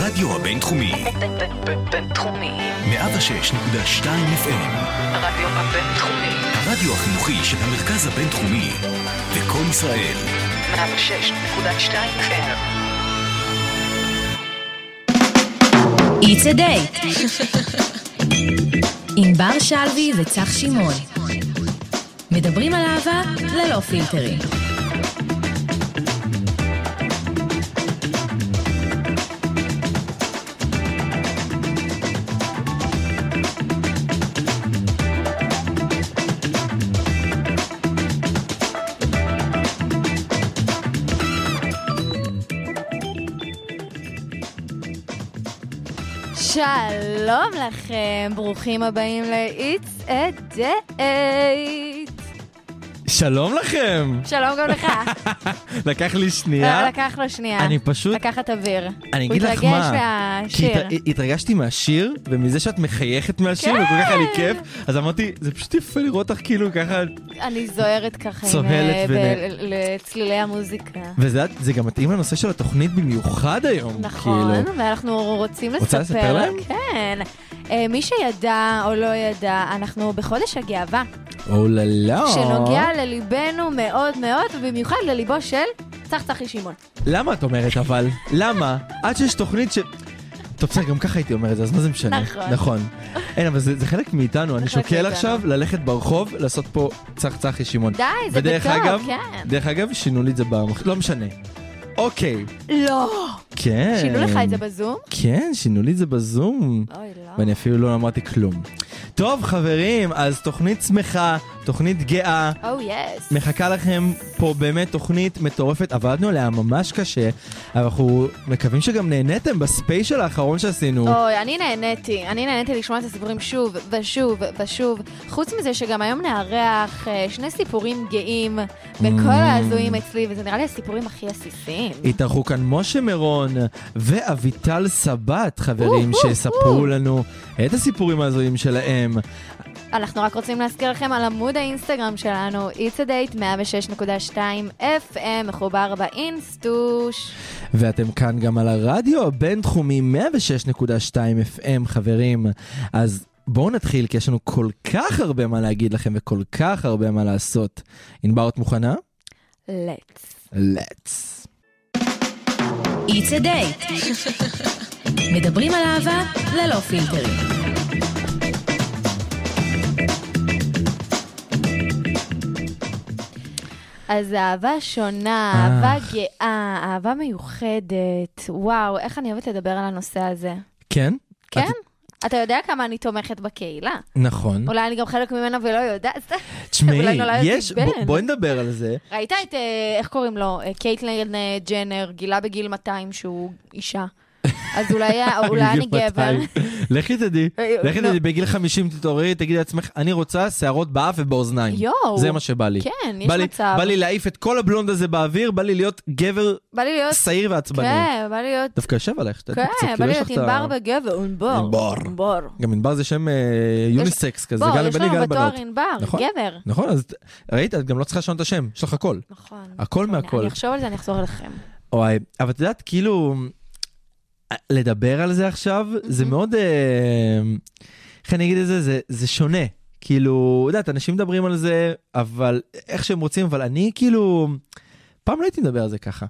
הרדיו הבינתחומי. בינתחומי. 106.2 FM. הרדיו הבינתחומי. הרדיו החינוכי של המרכז הבינתחומי. לקום ישראל. 106.2 FM. It's a date. עם בר שלוי וצח שמעון. מדברים על אהבה ללא פילטרים. שלום לכם, ברוכים הבאים ל-It's a Date. שלום לכם! שלום גם לך. לקח לי שנייה. לקח לו שנייה. אני פשוט- לקחת אוויר. אני אגיד לך הוא מה, התרגש כי מהשיר. הת- התרגשתי מהשיר, ומזה שאת מחייכת מהשיר, כן. וכל כך היה לי כיף, אז אמרתי, זה פשוט יפה לראות אותך כאילו ככה, אני זוהרת ככה צוהלת אה, ב- לצלילי המוזיקה. וזה זה גם מתאים לנושא של התוכנית במיוחד היום. נכון, כאילו. ואנחנו רוצים לספר... רוצה לספר להם? כן. אה, מי שידע או לא ידע, אנחנו בחודש הגאווה, או לא לא. לליבנו מאוד מאוד, ובמיוחד לליבו של צח צחי שמעון. למה את אומרת אבל? למה? עד שיש תוכנית ש... טוב, בסדר, גם ככה הייתי אומר את זה, אז מה זה משנה? נכון. נכון. אין, אבל זה זה חלק מאיתנו, אני שוקל. עכשיו ללכת ברחוב, לעשות פה צח צחי שמעון. די, זה בטוב, אגב, כן. דרך אגב, שינו לי את זה במח... לא משנה. אוקיי. לא. כן. שינו לך את זה בזום? כן, שינו לי את זה בזום. אוי, לא. ואני אפילו לא אמרתי כלום. טוב, חברים, אז תוכנית שמחה, תוכנית גאה. או יס. מחכה לכם פה באמת תוכנית מטורפת, עבדנו עליה ממש קשה, אבל אנחנו מקווים שגם נהניתם בספיישל האחרון שעשינו. אוי, אני נהניתי. אני נהניתי לשמוע את הסיפורים שוב ושוב ושוב. חוץ מזה שגם היום נארח אה, שני סיפורים גאים בכל Mm. ההזויים אצלי, וזה נראה לי הסיפורים הכי עסיסיים. התארחו כאן משה מירון ואביטל סבת, חברים, או, או, שיספרו או. לנו את הסיפורים ההזויים שלהם. אנחנו רק רוצים להזכיר לכם על עמוד האינסטגרם שלנו, It's a Date 106.2 FM, מחובר באינסטוש. ואתם כאן גם על הרדיו הבינתחומי 106.2 FM, חברים. אז בואו נתחיל, כי יש לנו כל כך הרבה מה להגיד לכם וכל כך הרבה מה לעשות. ענבר, את מוכנה? let's. let's. It's a date. מדברים על אהבה ללא פילטרים. אז אהבה שונה, אה. אהבה גאה, אהבה מיוחדת. וואו, איך אני אוהבת לדבר על הנושא הזה. כן? כן? את- אתה יודע כמה אני תומכת בקהילה. נכון. אולי אני גם חלק ממנה ולא יודעת. תשמעי, יש, בואי נדבר על זה. ראית את, אה, איך קוראים לו? אה, קייטלין ג'נר, גילה בגיל 200 שהוא אישה. אז אולי אני גבר. 200. לכי תדעי, אה, לכי לא. תדעי, בגיל 50 תתעוררי, תגידי לעצמך, אני רוצה שערות באף ובאוזניים. יואו. זה מה שבא לי. כן, יש בא לי- מצב. בא לי להעיף את כל הבלונד הזה באוויר, בא לי להיות גבר בא לי להיות... שעיר ועצבני. כן, בא לי להיות... דווקא יושב עלייך, שתדעי קצת, כן, כאילו בא לי יש להיות לך את ה- ענבר בגבר, ענבר. ענבר. ענבר. גם ענבר זה שם אה, יוניסקס כזה, בוא, גם יש לבנים גם לנו לבנות. בתואר ענבר, נכון. גבר. נכון, אז ראית, את גם לא צריכה לשנות את השם, יש לך הכל. נכון. הכל מהכל. אני אחשוב על זה, אני אחזור אליכם. וואי, אבל את יודעת, כאילו, לדבר על זה עכשיו, זה מאוד, אה, איך אני אגיד את זה, זה, זה שונה. כאילו, יודעת, אנשים מדברים על זה, אבל איך שהם רוצים, אבל אני כאילו, פעם לא הייתי מדבר על זה ככה.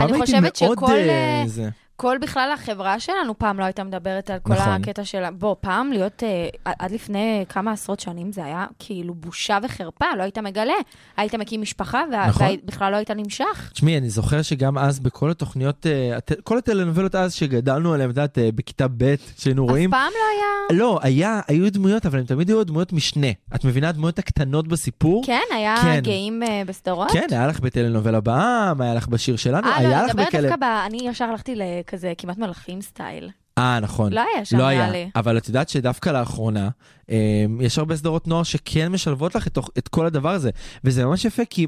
אני חושבת שכל, אה, אה, זה. כל בכלל החברה שלנו פעם לא הייתה מדברת על כל נכון. הקטע של... בוא, פעם להיות, אה, עד לפני כמה עשרות שנים זה היה כאילו בושה וחרפה, לא היית מגלה. היית מקים משפחה, וה- נכון. ובכלל לא היית נמשך. תשמעי, אני זוכר שגם אז בכל התוכניות, אה, כל הטלנובלות אז שגדלנו עליהן, את יודעת, אה, בכיתה ב', שהיינו רואים, אף פעם לא היה... לא, היה, היו דמויות, אבל הן תמיד היו דמויות משנה. את מבינה? הדמויות הקטנות בסיפור? כן, היה כן. גאים אה, בסדרות? כן, היה לך בטלנובלה בעם, היה לך בשיר שלנו, אה, היה לא, אני לך מדברת בכלא... דווקא ב... אני ישר הלכתי לכזה כמעט מלאכים סטייל. אה, נכון. לא היה שם, לא היה, לי. אבל את יודעת שדווקא לאחרונה, אה, יש הרבה סדרות נוער שכן משלבות לך את, את כל הדבר הזה, וזה ממש יפה כי...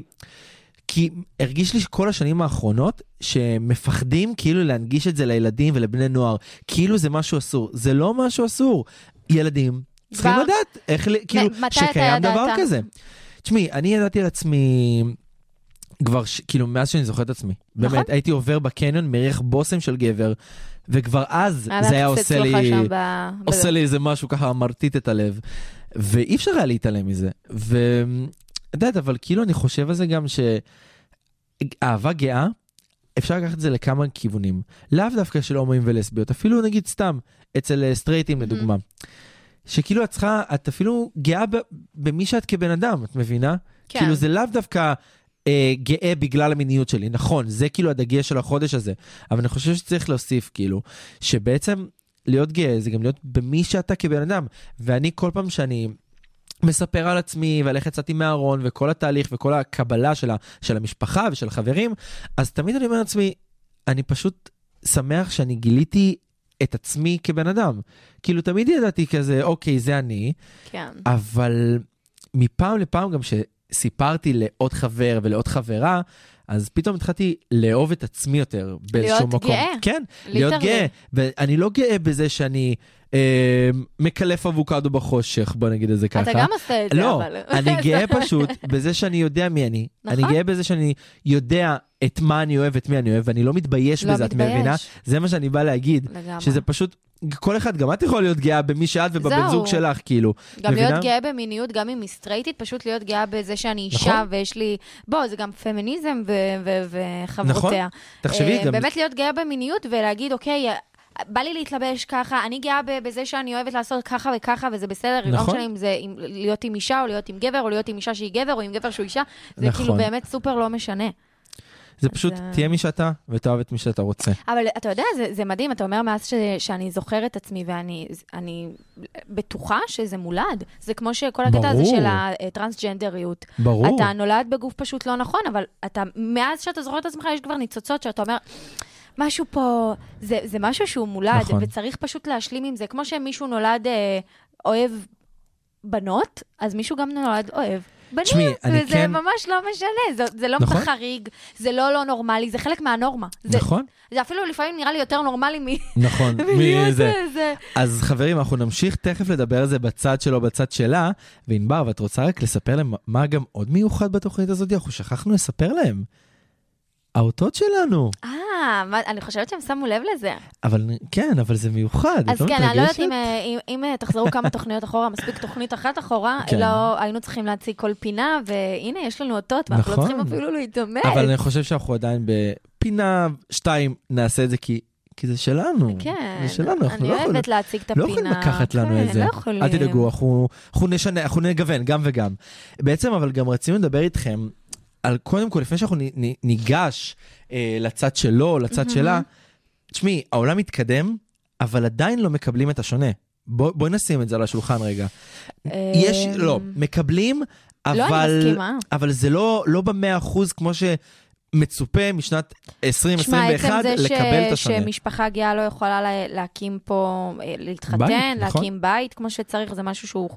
כי הרגיש לי כל השנים האחרונות שמפחדים כאילו להנגיש את זה לילדים ולבני נוער, כאילו זה משהו אסור. זה לא משהו אסור. ילדים צריכים לדעת איך, כאילו, שקיים דבר? כזה. תשמעי, אני ידעתי על עצמי כבר, ש... כאילו, מאז שאני זוכר את עצמי. נכון. באמת, הייתי עובר בקניון, מריח בושם של גבר, וכבר אז זה היה עושה לי... ב- עושה בזה. לי איזה משהו ככה מרטיט את הלב. ואי אפשר היה להתעלם מזה. ואת יודעת, אבל כאילו אני חושב על זה גם שאהבה גאה, אפשר לקחת את זה לכמה כיוונים. לאו דווקא של הומואים ולסביות, אפילו נגיד סתם, אצל אה, סטרייטים לדוגמה. שכאילו את צריכה, את אפילו גאה ב- במי שאת כבן אדם, את מבינה? כן. כאילו זה לאו דווקא אה, גאה בגלל המיניות שלי, נכון, זה כאילו הדגש של החודש הזה, אבל אני חושב שצריך להוסיף כאילו, שבעצם להיות גאה זה גם להיות במי שאתה כבן אדם, ואני כל פעם שאני מספר על עצמי ועל איך יצאתי מהארון וכל התהליך וכל הקבלה של, ה, של המשפחה ושל החברים, אז תמיד אני אומר לעצמי, אני פשוט שמח שאני גיליתי את עצמי כבן אדם. כאילו תמיד ידעתי כזה, אוקיי, זה אני, כן. אבל מפעם לפעם גם שסיפרתי לעוד חבר ולעוד חברה, אז פתאום התחלתי לאהוב את עצמי יותר באיזשהו להיות מקום. גאה. כן, להיות ליטרלי. גאה. ואני לא גאה בזה שאני אה, מקלף אבוקדו בחושך, בוא נגיד את זה ככה. אתה גם עושה את זה, לא, אבל... אני גאה פשוט בזה שאני יודע מי אני. נכון. אני גאה בזה שאני יודע את מה אני אוהב, את מי אני אוהב, ואני לא מתבייש לא בזה, את מתבייש. מבינה? זה מה שאני בא להגיד. לגמרי. שזה פשוט, כל אחד, גם את יכולה להיות גאה במי שאת ובבן. זוג שלך, כאילו. גם מבינה? להיות גאה במיניות, גם אם היא סטרייטית, פשוט להיות גאה בזה שאני אישה נכון. ויש לי... בוא, זה גם פמיניזם ו- ו- וחברותיה. תחשבי, אה, גם... באמת להיות גאה במיניות ולהגיד, אוקיי, בא לי להתלבש ככה, אני גאה בזה שאני אוהבת לעשות ככה וככה, וזה בסדר, לא נכון. משנה אם זה עם- להיות עם אישה או להיות עם גבר, או להיות עם אישה שהיא גבר, או עם גבר שהוא אישה, זה נכון. כאילו באמת סופר לא משנה. זה פשוט, אז, אה, תהיה מי שאתה, ותאהב את מי שאתה רוצה. אבל אתה יודע, זה, זה מדהים, אתה אומר מאז ש, שאני זוכרת את עצמי ואני אני בטוחה שזה מולד. זה כמו שכל הקטע הזה. של הטרנסג'נדריות. ברור. אתה נולד בגוף פשוט לא נכון, אבל אתה, מאז שאתה זוכר את עצמך, יש כבר ניצוצות שאתה אומר, משהו פה, זה, זה משהו שהוא מולד, נכון. וצריך פשוט להשלים עם זה. כמו שמישהו נולד אה, אוהב בנות, אז מישהו גם נולד אוהב. בנים, וזה כן- ממש לא משנה, זה, זה לא נכון. חריג, זה לא לא נורמלי, זה חלק מהנורמה. זה, נכון? זה אפילו לפעמים נראה לי יותר נורמלי מ... נכון. מזה. זה. אז חברים, אנחנו נמשיך תכף לדבר על זה בצד שלו, בצד שלה. וענבר, ואת רוצה רק לספר להם מה גם עוד מיוחד בתוכנית הזאת? אנחנו שכחנו לספר להם. האותות שלנו. אה, אני חושבת שהם שמו לב לזה. אבל כן, אבל זה מיוחד. אז לא כן, אני לא יודעת מתרגשת? אם, אה, אם, אם אה, תחזרו כמה תוכניות אחורה, מספיק תוכנית אחת אחורה, כן. לא היינו צריכים להציג כל פינה, והנה, יש לנו אותות, ואנחנו לא נכון. צריכים אפילו להתאמץ. אבל אני חושב שאנחנו עדיין בפינה שתיים נעשה את זה כי, כי זה שלנו. כן, זה שלנו, אנחנו אני לא יכולים. אוהבת להציג את לא הפינה. יכולים לקחת לנו כן, את זה. לא יכולים. אל תדאגו, אנחנו, אנחנו נשנה, אנחנו נגוון, גם וגם. בעצם, אבל גם רצינו לדבר איתכם על, קודם כל, לפני שאנחנו ניגש אה, לצד שלו, לצד שלה, תשמעי, העולם מתקדם, אבל עדיין לא מקבלים את השונה. בוא, בואי נשים את זה על השולחן רגע. יש, לא, מקבלים, אבל, לא, אני מסכימה. אבל זה לא, לא במאה אחוז כמו שמצופה משנת שמע, 2021 עצם זה ש... לקבל את השונה. שמשפחה גאה לא יכולה לה... להקים פה, אה, להתחתן, בית, נכון. להקים בית כמו שצריך, זה משהו שהוא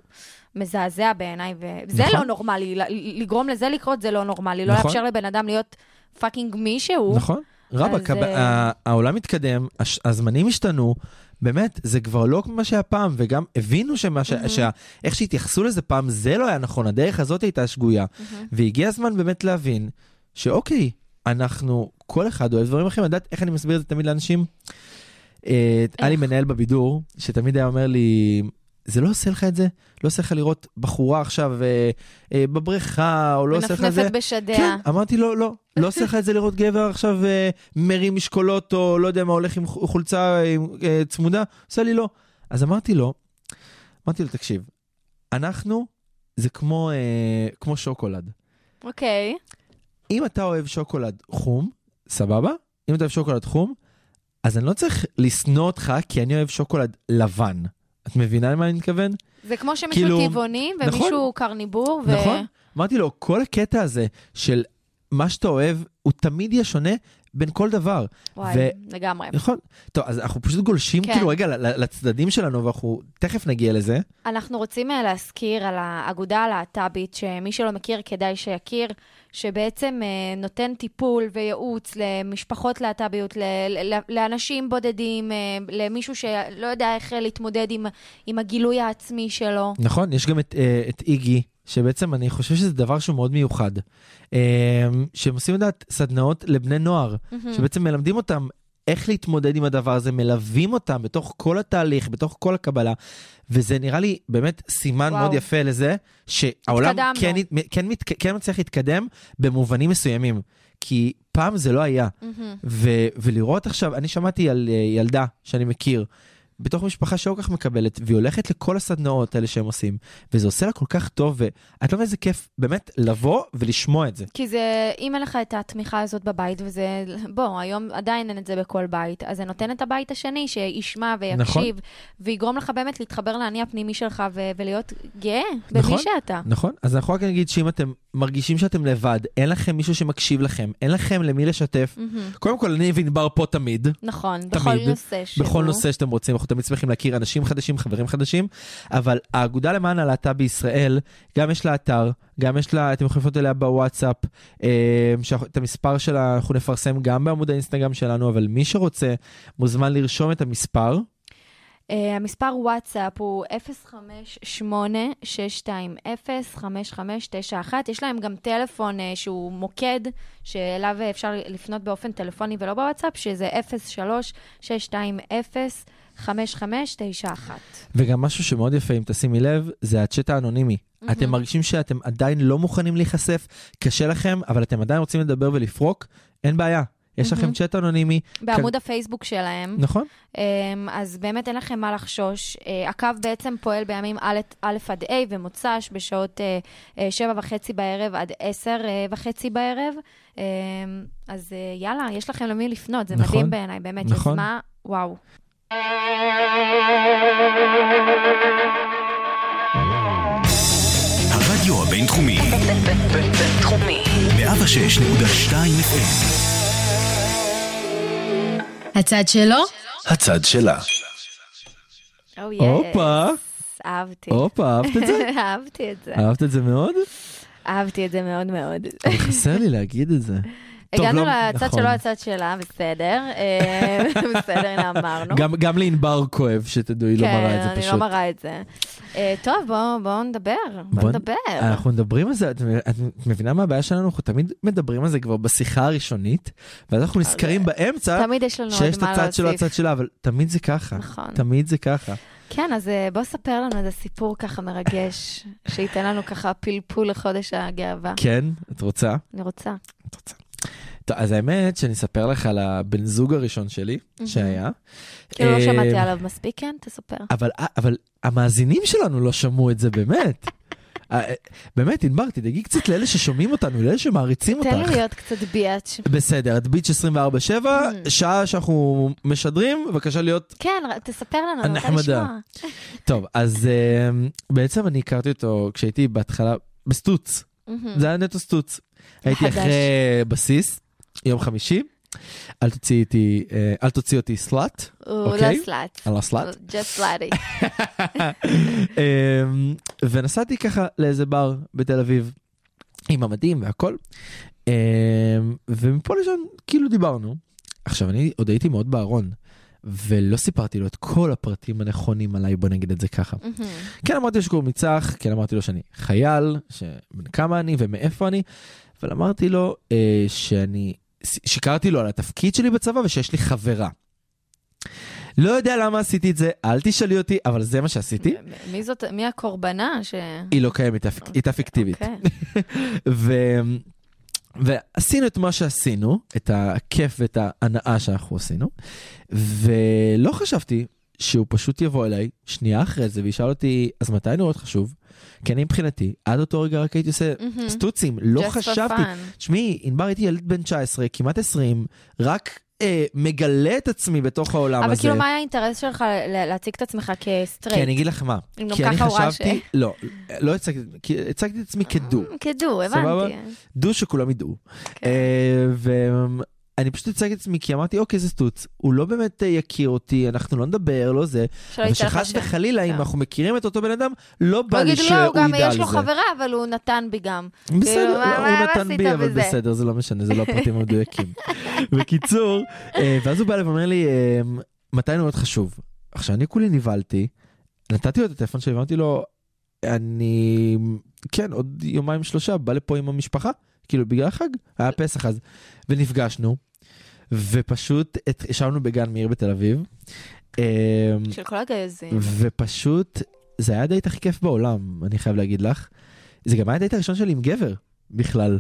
מזעזע בעיניי, וזה נכון. לא נורמלי, לגרום לזה לקרות זה לא נורמלי, לא נכון. לאפשר לבן אדם להיות fucking מישהו. נכון, רבאק, אז, אה, העולם מתקדם, הש- הזמנים השתנו, באמת, זה כבר לא כמו שהיה פעם, וגם הבינו שמה ש- שה- איך שהתייחסו לזה פעם, זה לא היה נכון, הדרך הזאת הייתה שגויה. והגיע הזמן באמת להבין שאוקיי, אנחנו, כל אחד אוהב דברים אחרים, לדעת איך אני מסביר את זה תמיד לאנשים. אה, היה לי מנהל בבידור, שתמיד היה אומר לי, זה לא עושה לך את זה? לא עושה לך לראות בחורה עכשיו אה, אה, בבריכה, או לא עושה לך את זה? מנפנפת בשדיה. כן, אמרתי לו, לא, לא עושה לך את זה לראות גבר עכשיו אה, מרים משקולות, או לא יודע מה, הולך עם חולצה אה, אה, צמודה, עושה לי לא. אז אמרתי לו, אמרתי לו, תקשיב, אנחנו, זה כמו, אה, כמו שוקולד. אוקיי. אם אתה אוהב שוקולד חום, סבבה? אם אתה אוהב שוקולד חום, אז אני לא צריך לשנוא אותך כי אני אוהב שוקולד לבן. את מבינה למה אני מתכוון? זה כמו שמישהו כאילו, טבעוני נכון. ומישהו קרניבור, ו... נכון? אמרתי לו, כל הקטע הזה של מה שאתה אוהב, הוא תמיד יהיה שונה בין כל דבר. וואי, ו- לגמרי. נכון. טוב, אז אנחנו פשוט גולשים כן. כאילו רגע לצדדים שלנו, ואנחנו תכף נגיע לזה. אנחנו רוצים אה, להזכיר על האגודה הלהט"בית, שמי שלא מכיר כדאי שיכיר, שבעצם אה, נותן טיפול וייעוץ למשפחות להט"ביות, לאנשים בודדים, אה, למישהו שלא יודע איך להתמודד עם, עם הגילוי העצמי שלו. נכון, יש גם את, את איגי, שבעצם אני חושב שזה דבר שהוא מאוד מיוחד. אה, שהם עושים לדעת סדנאות לבני נוער, מהמם. שבעצם מלמדים אותם איך להתמודד עם הדבר הזה, מלווים אותם בתוך כל התהליך, בתוך כל הקבלה, וזה נראה לי באמת סימן וואו. מאוד יפה לזה, שהעולם. כן, כן, מת- כן מצליח להתקדם במובנים מסוימים. כי פעם זה לא היה. מהמם. ו- ולראות עכשיו, אני שמעתי על אה, ילדה שאני מכיר, בתוך משפחה שלא כל כך מקבלת, והיא הולכת לכל הסדנאות האלה שהם עושים, וזה עושה לה כל כך טוב, ואת לא מבין איזה כיף באמת לבוא ולשמוע את זה. כי זה, אם אין לך את התמיכה הזאת בבית, וזה, בוא, היום עדיין אין את זה בכל בית, אז זה נותן את הבית השני שישמע ויקשיב, נכון. ויגרום לך באמת להתחבר לאני הפנימי שלך ו- ולהיות גאה נכון. במי שאתה. נכון? אז אנחנו רק נגיד שאם אתם מרגישים שאתם לבד, אין לכם מישהו שמקשיב לכם, אין לכם למי לשתף, מהמם. קודם כל אני וענבר פה תמיד. נכון, בכל נושא שהוא. בכל נושא שאתם רוצים, אנחנו תמיד שמחים להכיר אנשים חדשים, חברים חדשים, אבל האגודה למען הלהט"ב בישראל, גם יש לה אתר, גם יש לה, אתם יכולים לפנות אליה בוואטסאפ, שאנחנו- את המספר שלה אנחנו נפרסם גם בעמוד האינסטגרם שלנו, אבל מי שרוצה מוזמן לרשום את המספר. Uh, המספר וואטסאפ הוא 058-620-5591. יש להם גם טלפון uh, שהוא מוקד, שאליו אפשר לפנות באופן טלפוני ולא בוואטסאפ, שזה 03-620-5591. וגם משהו שמאוד יפה, אם תשימי לב, זה הצ'אט האנונימי. מהמם. אתם מרגישים שאתם עדיין לא מוכנים להיחשף, קשה לכם, אבל אתם עדיין רוצים לדבר ולפרוק, אין בעיה. יש לכם. צ'אט אנונימי, בעמוד הפייסבוק שלהם. נכון? Um, אז באמת אין לכם מה לחשוש. Uh, הקו בעצם פועל בימים א', א' עד ה' ומוצ"ש בשעות uh, uh, שבע וחצי בערב עד עשר וחצי בערב. Um, אז יאללה, יש לכם למי לפנות, זה נכון, מדהים בעיניי, באמת, נכון. יוזמה, וואו. הרדיו הבינתחומי, בין- בינתחומי. 106.2 FM, הצד שלו? הצד שלה. Oh. הופה, אהבתי. הופה, אהבת את זה? אהבתי את זה. אהבת את זה מאוד? אהבתי את זה מאוד מאוד. חסר לי להגיד את זה. הגענו לא- לצד נכון. שלו, הצד שלה, בסדר. אה, בסדר, הנה אמרנו. גם- גם לענבר כואב, שתדעו, היא לא מראה את זה כן, אני פשוט. לא מראה את זה. אה, טוב, בואו נדבר. בואו בוא- נדבר. אנחנו מדברים על זה, את את מבינה מה הבעיה שלנו? אנחנו תמיד מדברים על זה כבר בשיחה הראשונית, ואז אנחנו נזכרים באמצע תמיד יש לנו שיש עוד את מה הצד שלו, להוסיף. הצד שלה, אבל תמיד זה ככה. נכון. תמיד זה ככה. כן, אז אה, בוא ספר לנו איזה סיפור ככה מרגש, שייתן לנו ככה פלפול לחודש הגאווה. כן, את רוצה? אני רוצה. את רוצה. טוב, אז האמת שאני אספר לך על הבן זוג הראשון שלי, שהיה. כאילו לא אה, שמעתי עליו מספיק, כן? תספר. אבל, אבל המאזינים שלנו לא שמעו את זה באמת. אה, באמת, ענבר, תדאגי קצת לאלה ששומעים אותנו, לאלה שמעריצים אותך. תן לי להיות קצת ביאץ'. בסדר, את ביץ' 24/7, Mm. שעה שאנחנו משדרים, בבקשה להיות... כן, תספר לנו, אני רוצה. לשמוע. טוב, אז אה, בעצם אני הכרתי אותו כשהייתי בהתחלה בסטוץ. זה היה נטו סטוץ. הייתי. אחרי בסיס, יום חמישי. אל תוציא אותי, אה, אל תוציא אותי סלאט, הוא אוקיי. לא סלאט. על הסלאט. just slutty. אמ, ונסעתי ככה לאיזה בר בתל אביב, עם המדים והכל, אמ, ומפה לשם כאילו דיברנו. עכשיו, אני עוד הייתי מאוד בארון, ולא סיפרתי לו את כל הפרטים הנכונים עליי, בוא נגיד את זה ככה. כן אמרתי לו שקוראים לי צח, כן אמרתי לו שאני חייל, שבן כמה אני ומאיפה אני, אבל אמרתי לו אה, שאני, שיקרתי לו על התפקיד שלי בצבא ושיש לי חברה. לא יודע למה עשיתי את זה, אל תשאלי אותי, אבל זה מה שעשיתי. מי זאת, מי הקורבנה ש... היא לא קיימת, היא הייתה פיקטיבית. אוקיי. ו... ועשינו את מה שעשינו, את הכיף ואת ההנאה שאנחנו עשינו, ולא חשבתי שהוא פשוט יבוא אליי שנייה אחרי זה וישאל אותי, אז מתי נורא חשוב? כי אני מבחינתי, עד אותו רגע רק הייתי עושה מהמם. סטוצים, לא Just חשבתי. תשמעי, ענבר הייתי ילד בן 19, כמעט 20, רק אה, מגלה את עצמי בתוך העולם אבל הזה. כאילו, מה היה האינטרס שלך להציג את עצמך כסטרייט? כי אני אגיד לך מה, אם גם כי אני ככה הוא ראה חשבתי, לא, לא הצגתי, הצגתי את עצמי כדו. כדו, סבבה? הבנתי. דו שכולם ידעו. כן. אה, ואני פשוט הצגתי את עצמי כי אמרתי, אוקיי, זה סטוץ, הוא לא באמת אה, יכיר אותי, אנחנו לא נדבר, לא זה, אבל שחס. וחלילה, אם כן. אנחנו מכירים את אותו בן אדם, לא בא הוא לי שהוא לא, הוא גם ידע יש על לו זה. חברה, אבל הוא נתן בי גם. בסדר, כאילו, לא, הוא נתן בי, אבל? בסדר, זה לא משנה, זה לא הפרטים המדויקים. בקיצור, אה, ואז הוא בא אליי ואומר לי, אה, מתי מאוד חשוב? עכשיו, אני כולי נבהלתי, נתתי לו את הטלפון שלי ואמרתי לו, אני, כן, עוד יומיים שלושה בא לפה עם המשפחה, כאילו בגלל החג, היה פסח אז, ונפגשנו, ופשוט ישבנו בגן מאיר בתל אביב, אמ, של כל הגייזים. ופשוט, זה היה הדייט הכי כיף בעולם, אני חייב להגיד לך. זה גם היה הדייט הראשון שלי עם גבר, בכלל.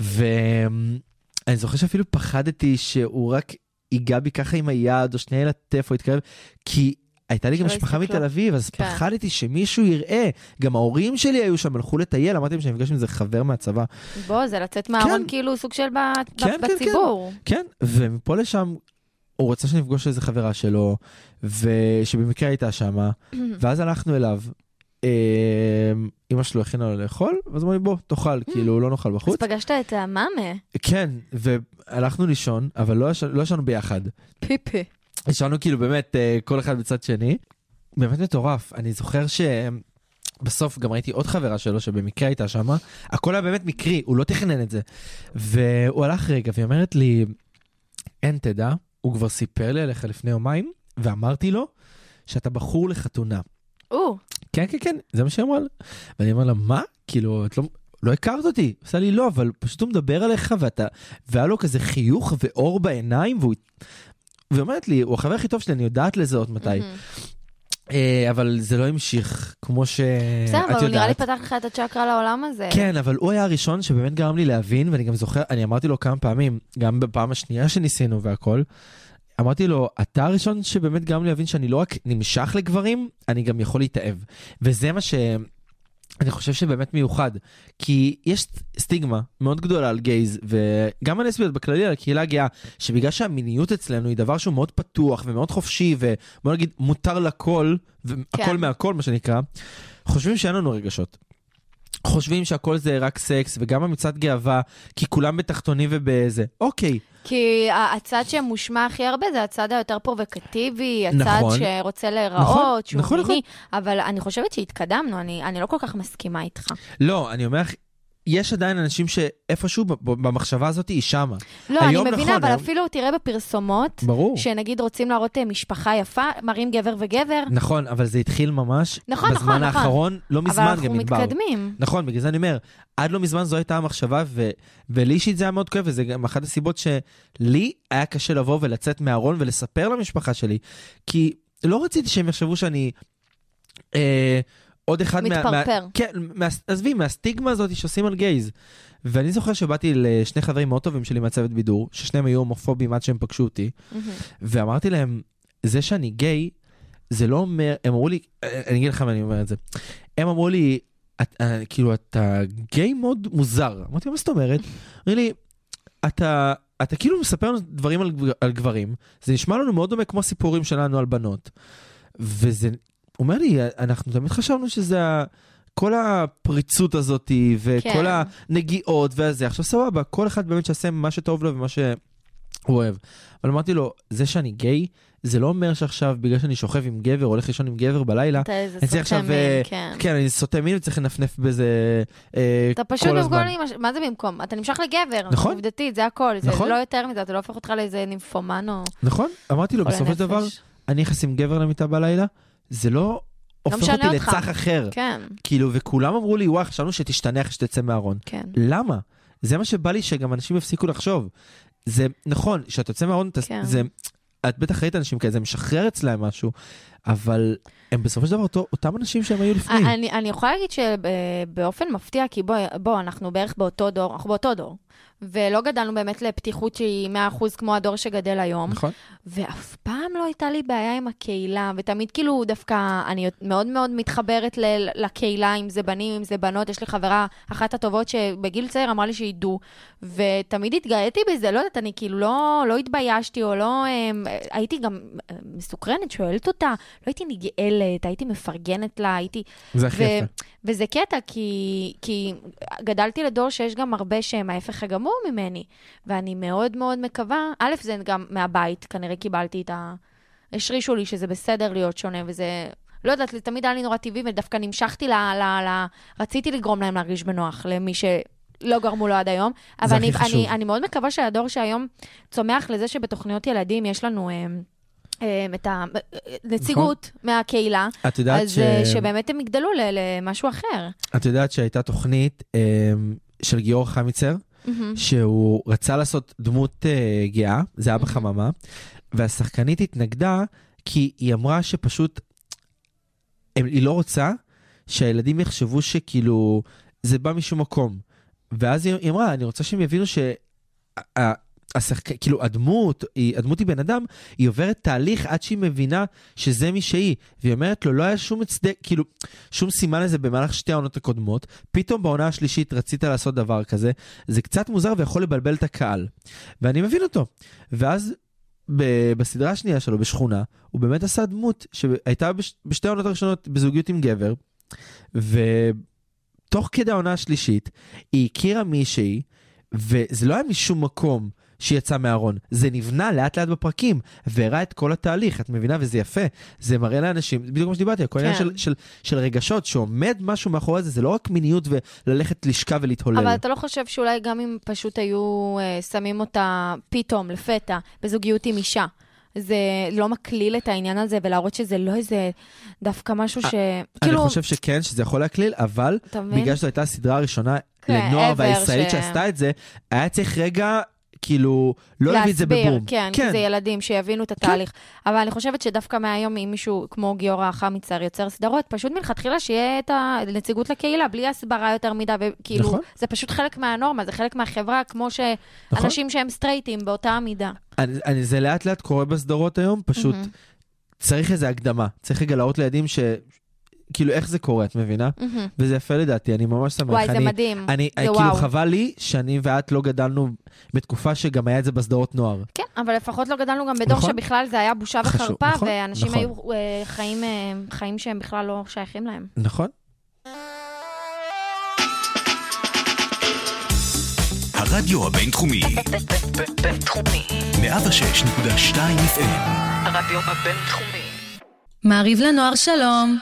ואני זוכר שאפילו פחדתי שהוא רק ייגע בי ככה עם היד, או שנייה ילטף או יתקרב, כי הייתה לי גם משפחה. מתל אביב, אז כן. פחדתי שמישהו יראה. גם ההורים שלי היו שם, הלכו לטייל, אמרתי להם שאני נפגש עם איזה חבר מהצבא. בוא, זה לצאת מהארון כן. כאילו סוג של ב- כן, כן, בציבור. כן, ומפה לשם, הוא רצה שנפגוש איזה חברה שלו, ושבמקרה הייתה שמה, ואז הלכנו אליו. אמ, אמא שלו הכינה לו לאכול, ואז אמר לי בוא תאכל, כאילו לא נאכל אז בחוץ. פגשת את המאמה, כן, והלכנו לישון, אבל לא לא ישנו ביחד. פיפי. ישנו כאילו באמת אה, כל אחד בצד שני. באמת מטורף, אני זוכר שבסוף גם ראיתי עוד חברה שלו שבמקרה הייתה שמה, הכל היה באמת מקרי, הוא לא תכנן את זה. והוא הלך רגע והיא אומרת לי, אין תדע, הוא כבר סיפר לי עליך לפני יומיים, ואמרתי לו שאתה בחור לחתונה. או, כן, כן, כן, זה מה שהיא אמרה לה. ואני אומר לה, מה? כאילו, את לא... לא הכרת אותי. עושה לי לא, אבל פשוט הוא מדבר עליך ואתה... והיה לו כזה חיוך ואור בעיניים, והוא... והיא אומרת לי, הוא החבר הכי טוב שלי, אני יודעת לזהות מתי. אה, אבל זה לא המשיך, כמו שאת בסדר, יודעת. אבל הוא נראה לי פתח לך את הצ'קרה לעולם הזה. כן, אבל הוא היה הראשון שבאמת גרם לי להבין, ואני גם זוכר, אני אמרתי לו כמה פעמים, גם בפעם השנייה שניסינו והכל, אמרתי לו, אתה הראשון שבאמת גרם לי להבין שאני לא רק נמשך לגברים, אני גם יכול להתאהב. וזה מה ש... אני חושב שבאמת מיוחד, כי יש סטיגמה מאוד גדולה על גייז, וגם על לסביות בכללי, על הקהילה הגאה, שבגלל שהמיניות אצלנו היא דבר שהוא מאוד פתוח ומאוד חופשי, ובוא נגיד מותר לכל, והכל כן. מהכל מה שנקרא, חושבים שאין לנו רגשות. חושבים שהכל זה רק סקס, וגם המצעד גאווה, כי כולם בתחתונים ובזה. אוקיי, כי הצד שמושמע הכי הרבה זה הצד היותר פרובוקטיבי, הצד נכון. שרוצה נכון, להיראות, שהוא נכון, מיני, אבל אני חושבת שהתקדמנו, אני אני לא כל כך מסכימה איתך. לא, אני אומר לך, יש עדיין אנשים שאיפשהו במחשבה הזאת היא שמה. לא, אני מבינה, נכון, אבל היום- אפילו תראה בפרסומות, ברור. שנגיד רוצים להראות אה, משפחה יפה, מראים גבר וגבר, נכון, אבל זה התחיל ממש נכון, בזמן נכון, נכון. האחרון, לא אבל מזמן אנחנו גם מדבר. מתקדמים. נכון, בגלל זה אני אומר, עד לא מזמן זו הייתה המחשבה, ו... ולי אישית זה היה מאוד כואב, וזה גם אחת הסיבות שלי היה קשה לבוא ולצאת מהארון ולספר למשפחה שלי, כי לא רציתי שהם יחשבו שאני אה, עוד אחד מה... מתפרפר. מה... כן, מה... עזבי, מהסטיגמה הזאת שעושים על גייז. ואני זוכר שבאתי לשני חברים מאוד טובים שלי מהצוות בידור, ששניהם היו הומופובים עד שהם פגשו אותי, מהמם. ואמרתי להם, זה שאני גיי, זה לא אומר, הם אמרו לי, אני אגיד לך מה אני אומר את זה. הם אמרו לי, את, אה, כאילו, אתה גיי מאוד מוזר. אמרתי, מה זאת אומרת? אמרו לי, אתה, אתה כאילו מספר לנו דברים על, על גברים, זה נשמע לנו מאוד דומה כמו סיפורים שלנו על בנות. וזה, אומר לי, אנחנו תמיד חשבנו שזה. כל הפריצות הזאת וכל כן. הנגיעות והזה, עכשיו סבבה, כל אחד באמת שיעשה מה שטוב לו ומה שהוא אוהב. אבל אמרתי לו, זה שאני גיי, זה לא אומר שעכשיו בגלל שאני שוכב עם גבר, הולך לישון עם גבר בלילה, אתה איזה אני צריך סוטה עכשיו, אה, מין, כן. כן, אני סוטה מין וצריך לנפנף בזה אה, אתה פשוט כל הזמן. במקום, למש- מה זה במקום? אתה נמשך לגבר, נכון. עובדתית, זה הכל. זה נכון. לא יותר מזה, אתה לא הופך אותך לאיזה נימפומן או נכון? אמרתי לו, בסופו של דבר. אני נכנס עם גבר למיטה בלילה, זה לא הופך משנה אותי אותך. לצח אחר. כן, כאילו, וכולם אמרו לי, וואי, חשבנו שתשתנה אחרי שתצא מהארון. כן. למה? זה מה שבא לי שגם אנשים יפסיקו לחשוב. זה נכון, כשאתה יוצא מהארון, כן. זה, את בטח ראית אנשים כאלה, זה משחרר אצלם משהו, אבל הם בסופו של דבר אותו, אותם אנשים שהם היו לפני. אני, אני יכולה להגיד שבאופן מפתיע, כי בוא, בוא, אנחנו בערך באותו דור, אנחנו באותו דור, ולא גדלנו באמת לפתיחות שהיא 100% כמו הדור שגדל היום, נכון? ואף פעם לא הייתה לי בעיה עם הקהילה, ותמיד כאילו דווקא אני מאוד מאוד מתחברת ל- לקהילה, אם זה בנים, אם זה בנות. יש לי חברה, אחת הטובות שבגיל צעיר אמרה לי שהיא דו, ותמיד התגאיתי בזה, לא יודעת, אני כאילו לא, לא התביישתי, או לא... אמ, הייתי גם אה, מסוקרנת, שואלת אותה, לא הייתי נגאלת, הייתי מפרגנת לה, הייתי... זה הכי ו- יפה. וזה קטע, כי, כי גדלתי לדור שיש גם הרבה שהם ההפך הגמור ממני, ואני מאוד מאוד מקווה, א', זה גם מהבית, כנראה קיבלתי את ה... השרישו לי שזה בסדר להיות שונה, וזה... לא יודעת, תמיד היה לי נורא טבעי, ודווקא נמשכתי ל... ל, ל רציתי לגרום להם להרגיש בנוח, למי שלא גרמו לו עד היום. אבל אני. אני, אני מאוד מקווה שהדור שהיום צומח לזה שבתוכניות ילדים יש לנו... אה, אה, את הנציגות מהקהילה, את יודעת אז ש... אה, שבאמת הם יגדלו למשהו אחר. את יודעת שהייתה תוכנית אה, של גיורא חמיצר, מהמם. שהוא רצה לעשות דמות אה, גאה, זה היה. בחממה, והשחקנית התנגדה כי היא אמרה שפשוט, היא לא רוצה שהילדים יחשבו שכאילו זה בא משום מקום. ואז היא אמרה, אני רוצה שהם יבינו ש... השחק... כאילו הדמות, היא, הדמות היא בן אדם, היא עוברת תהליך עד שהיא מבינה שזה מי שהיא. והיא אומרת לו, לא היה שום הצדק, כאילו, שום סימן לזה במהלך שתי העונות הקודמות. פתאום בעונה השלישית רצית לעשות דבר כזה, זה קצת מוזר ויכול לבלבל את הקהל. ואני מבין אותו. ואז ב- בסדרה השנייה שלו, בשכונה, הוא באמת עשה דמות שהייתה בש... בשתי העונות הראשונות בזוגיות עם גבר, ותוך כדי העונה השלישית, היא הכירה מישהי, וזה לא היה משום מקום שהיא יצאה מהארון, זה נבנה לאט לאט בפרקים, והראה את כל התהליך, את מבינה? וזה יפה. זה מראה לאנשים, בדיוק כמו שדיברתי, כל העניין כן. של, של, של רגשות, שעומד משהו מאחורי זה, זה לא רק מיניות וללכת לשכב ולהתהולל. אבל אתה לא חושב שאולי גם אם פשוט היו אה, שמים אותה פתאום, לפתע, בזוגיות עם אישה, זה לא מקליל את העניין הזה, ולהראות שזה לא איזה דווקא משהו ש... אני כאילו, חושב שכן, שזה יכול להקליל, אבל? בגלל שזו הייתה הסדרה הראשונה כן, לנוער והישראלית ש- שעשתה את זה, היה צריך רגע, כאילו, לא להביא את זה להסביר, בבום. כן, כי זה ילדים שיבינו את התהליך. אבל אני חושבת שדווקא מהיום, אם מישהו כמו גיורא חמיצר יוצר סדרות, פשוט מלכתחילה שיהיה את הנציגות לקהילה, בלי הסברה יותר מדי, וכאילו, נכון. זה פשוט חלק מהנורמה, זה חלק מהחברה, כמו נכון. שאנשים שהם סטרייטים באותה המידה. אני, אני, זה לאט לאט קורה בסדרות היום, פשוט מהמם. צריך איזו הקדמה. צריך רגע להראות לילדים ש... כאילו, איך זה קורה, את מבינה? מהמם. וזה יפה לדעתי, אני ממש שמח. וואי, זה אני, מדהים. אני, זה כאילו, וואו. חבל לי שאני ואת לא גדלנו בתקופה שגם היה את זה בסדרות נוער. כן, אבל לפחות לא גדלנו גם בדור נכון. שבכלל זה היה בושה חשוב, וחרפה, נכון, ואנשים נכון. היו אה, חיים, אה, חיים שהם בכלל לא שייכים להם. נכון? הרדיו הבינתחומי, בינתחומי. 106.2 FM, הרדיו הבינתחומי. מעריב לנוער שלום.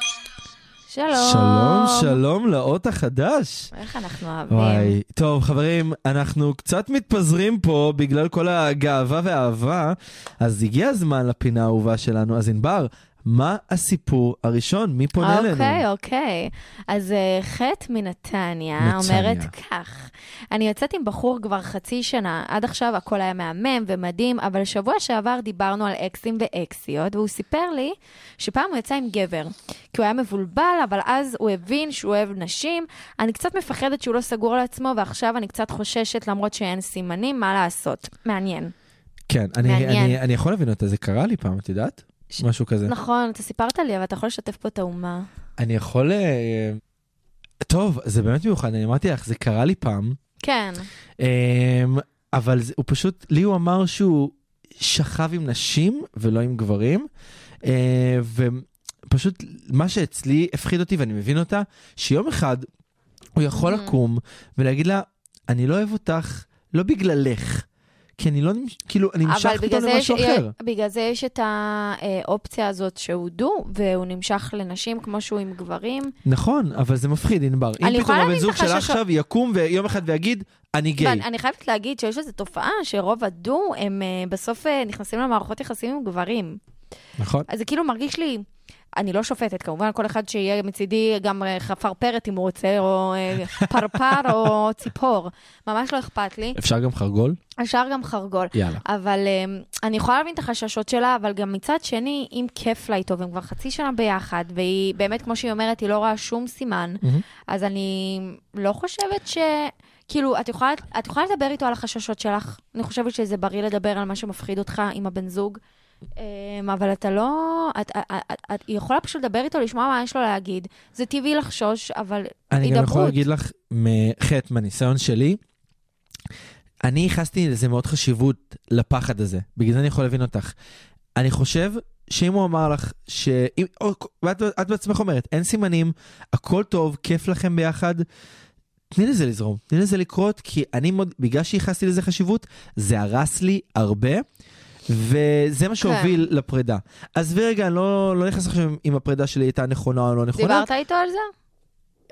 שלום. שלום, שלום לאות החדש. איך אנחנו אוהבים. וואי, טוב חברים, אנחנו קצת מתפזרים פה בגלל כל הגאווה והאהבה, אז הגיע הזמן לפינה האהובה שלנו. אז ענבר, מה הסיפור הראשון? מי פונה אלינו? אוקיי, אוקיי. אז אה, חטא מנתניה נתניה. אומרת כך, אני יוצאת עם בחור כבר חצי שנה, עד עכשיו הכל היה מהמם ומדהים, אבל שבוע שעבר דיברנו על אקסים ואקסיות, והוא סיפר לי שפעם הוא יצא עם גבר, כי הוא היה מבולבל, אבל אז הוא הבין שהוא אוהב נשים. אני קצת מפחדת שהוא לא סגור על עצמו, ועכשיו אני קצת חוששת למרות שאין סימנים, מה לעשות? מעניין. כן, אני. אני, אני יכול להבין אותה, זה קרה לי פעם, את יודעת? ש- משהו כזה. נכון, אתה סיפרת לי, אבל אתה יכול לשתף פה את האומה. אני יכול... אה, טוב, זה באמת מיוחד, אני אמרתי לך, זה קרה לי פעם, כן. אה, אבל זה, הוא פשוט, לי הוא אמר שהוא שכב עם נשים ולא עם גברים, אה, ופשוט מה שאצלי הפחיד אותי, ואני מבין אותה, שיום אחד הוא יכול Mhm. לקום ולהגיד לה, אני לא אוהב אותך, לא בגללך. כי אני לא, נמש- כאילו, אני נמשך פתאום זה, יש, למשהו אחר. בגלל זה יש את האופציה הזאת שהוא דו, והוא נמשך לנשים כמו שהוא עם גברים. נכון, אבל זה מפחיד, ענבר. אם פתאום הבן זוג שלך החששות. עכשיו יקום ויום אחד ויגיד, אני גיי. ואני אני חייבת להגיד שיש איזו תופעה שרוב הדו, הם אה, בסוף אה, נכנסים למערכות יחסים עם גברים. נכון. אז זה כאילו מרגיש לי... אני לא שופטת, כמובן כל אחד שיהיה מצידי גם אה, חפרפרת אם הוא רוצה, או אה, פרפר או ציפור. ממש לא אכפת לי. אפשר גם חרגול? אפשר גם חרגול. יאללה. אבל um, אני יכולה להבין את החששות שלה, אבל גם מצד שני, אם כיף לה איתו, והם כבר חצי שנה ביחד, והיא באמת, כמו שהיא אומרת, היא לא רואה שום סימן, מהמם. אז אני לא חושבת ש... כאילו, את יכולה, את יכולה לדבר איתו על החששות שלך. אני חושבת שזה בריא לדבר על מה שמפחיד אותך עם הבן זוג. Um, אבל אתה לא... את, את, את, את היא יכולה פשוט לדבר איתו, לשמוע מה יש לו להגיד. זה טבעי לחשוש, אבל אני גם יכול הידברות. להגיד לך, מחטא, מהניסיון שלי, אני ייחסתי לזה מאוד חשיבות לפחד הזה. בגלל זה אני יכול להבין אותך. אני חושב שאם הוא אמר לך, או, ואת, את בעצמך אומרת, אין סימנים, הכל טוב, כיף לכם ביחד, תני לזה לזרום, תני לזה לקרות, כי אני מאוד, בגלל שייחסתי לזה חשיבות, זה הרס לי הרבה. וזה מה שהוביל כן. לפרידה. עזבי רגע, אני לא, לא נכנס עכשיו אם הפרידה שלי הייתה נכונה או לא נכונה. דיברת איתו על זה?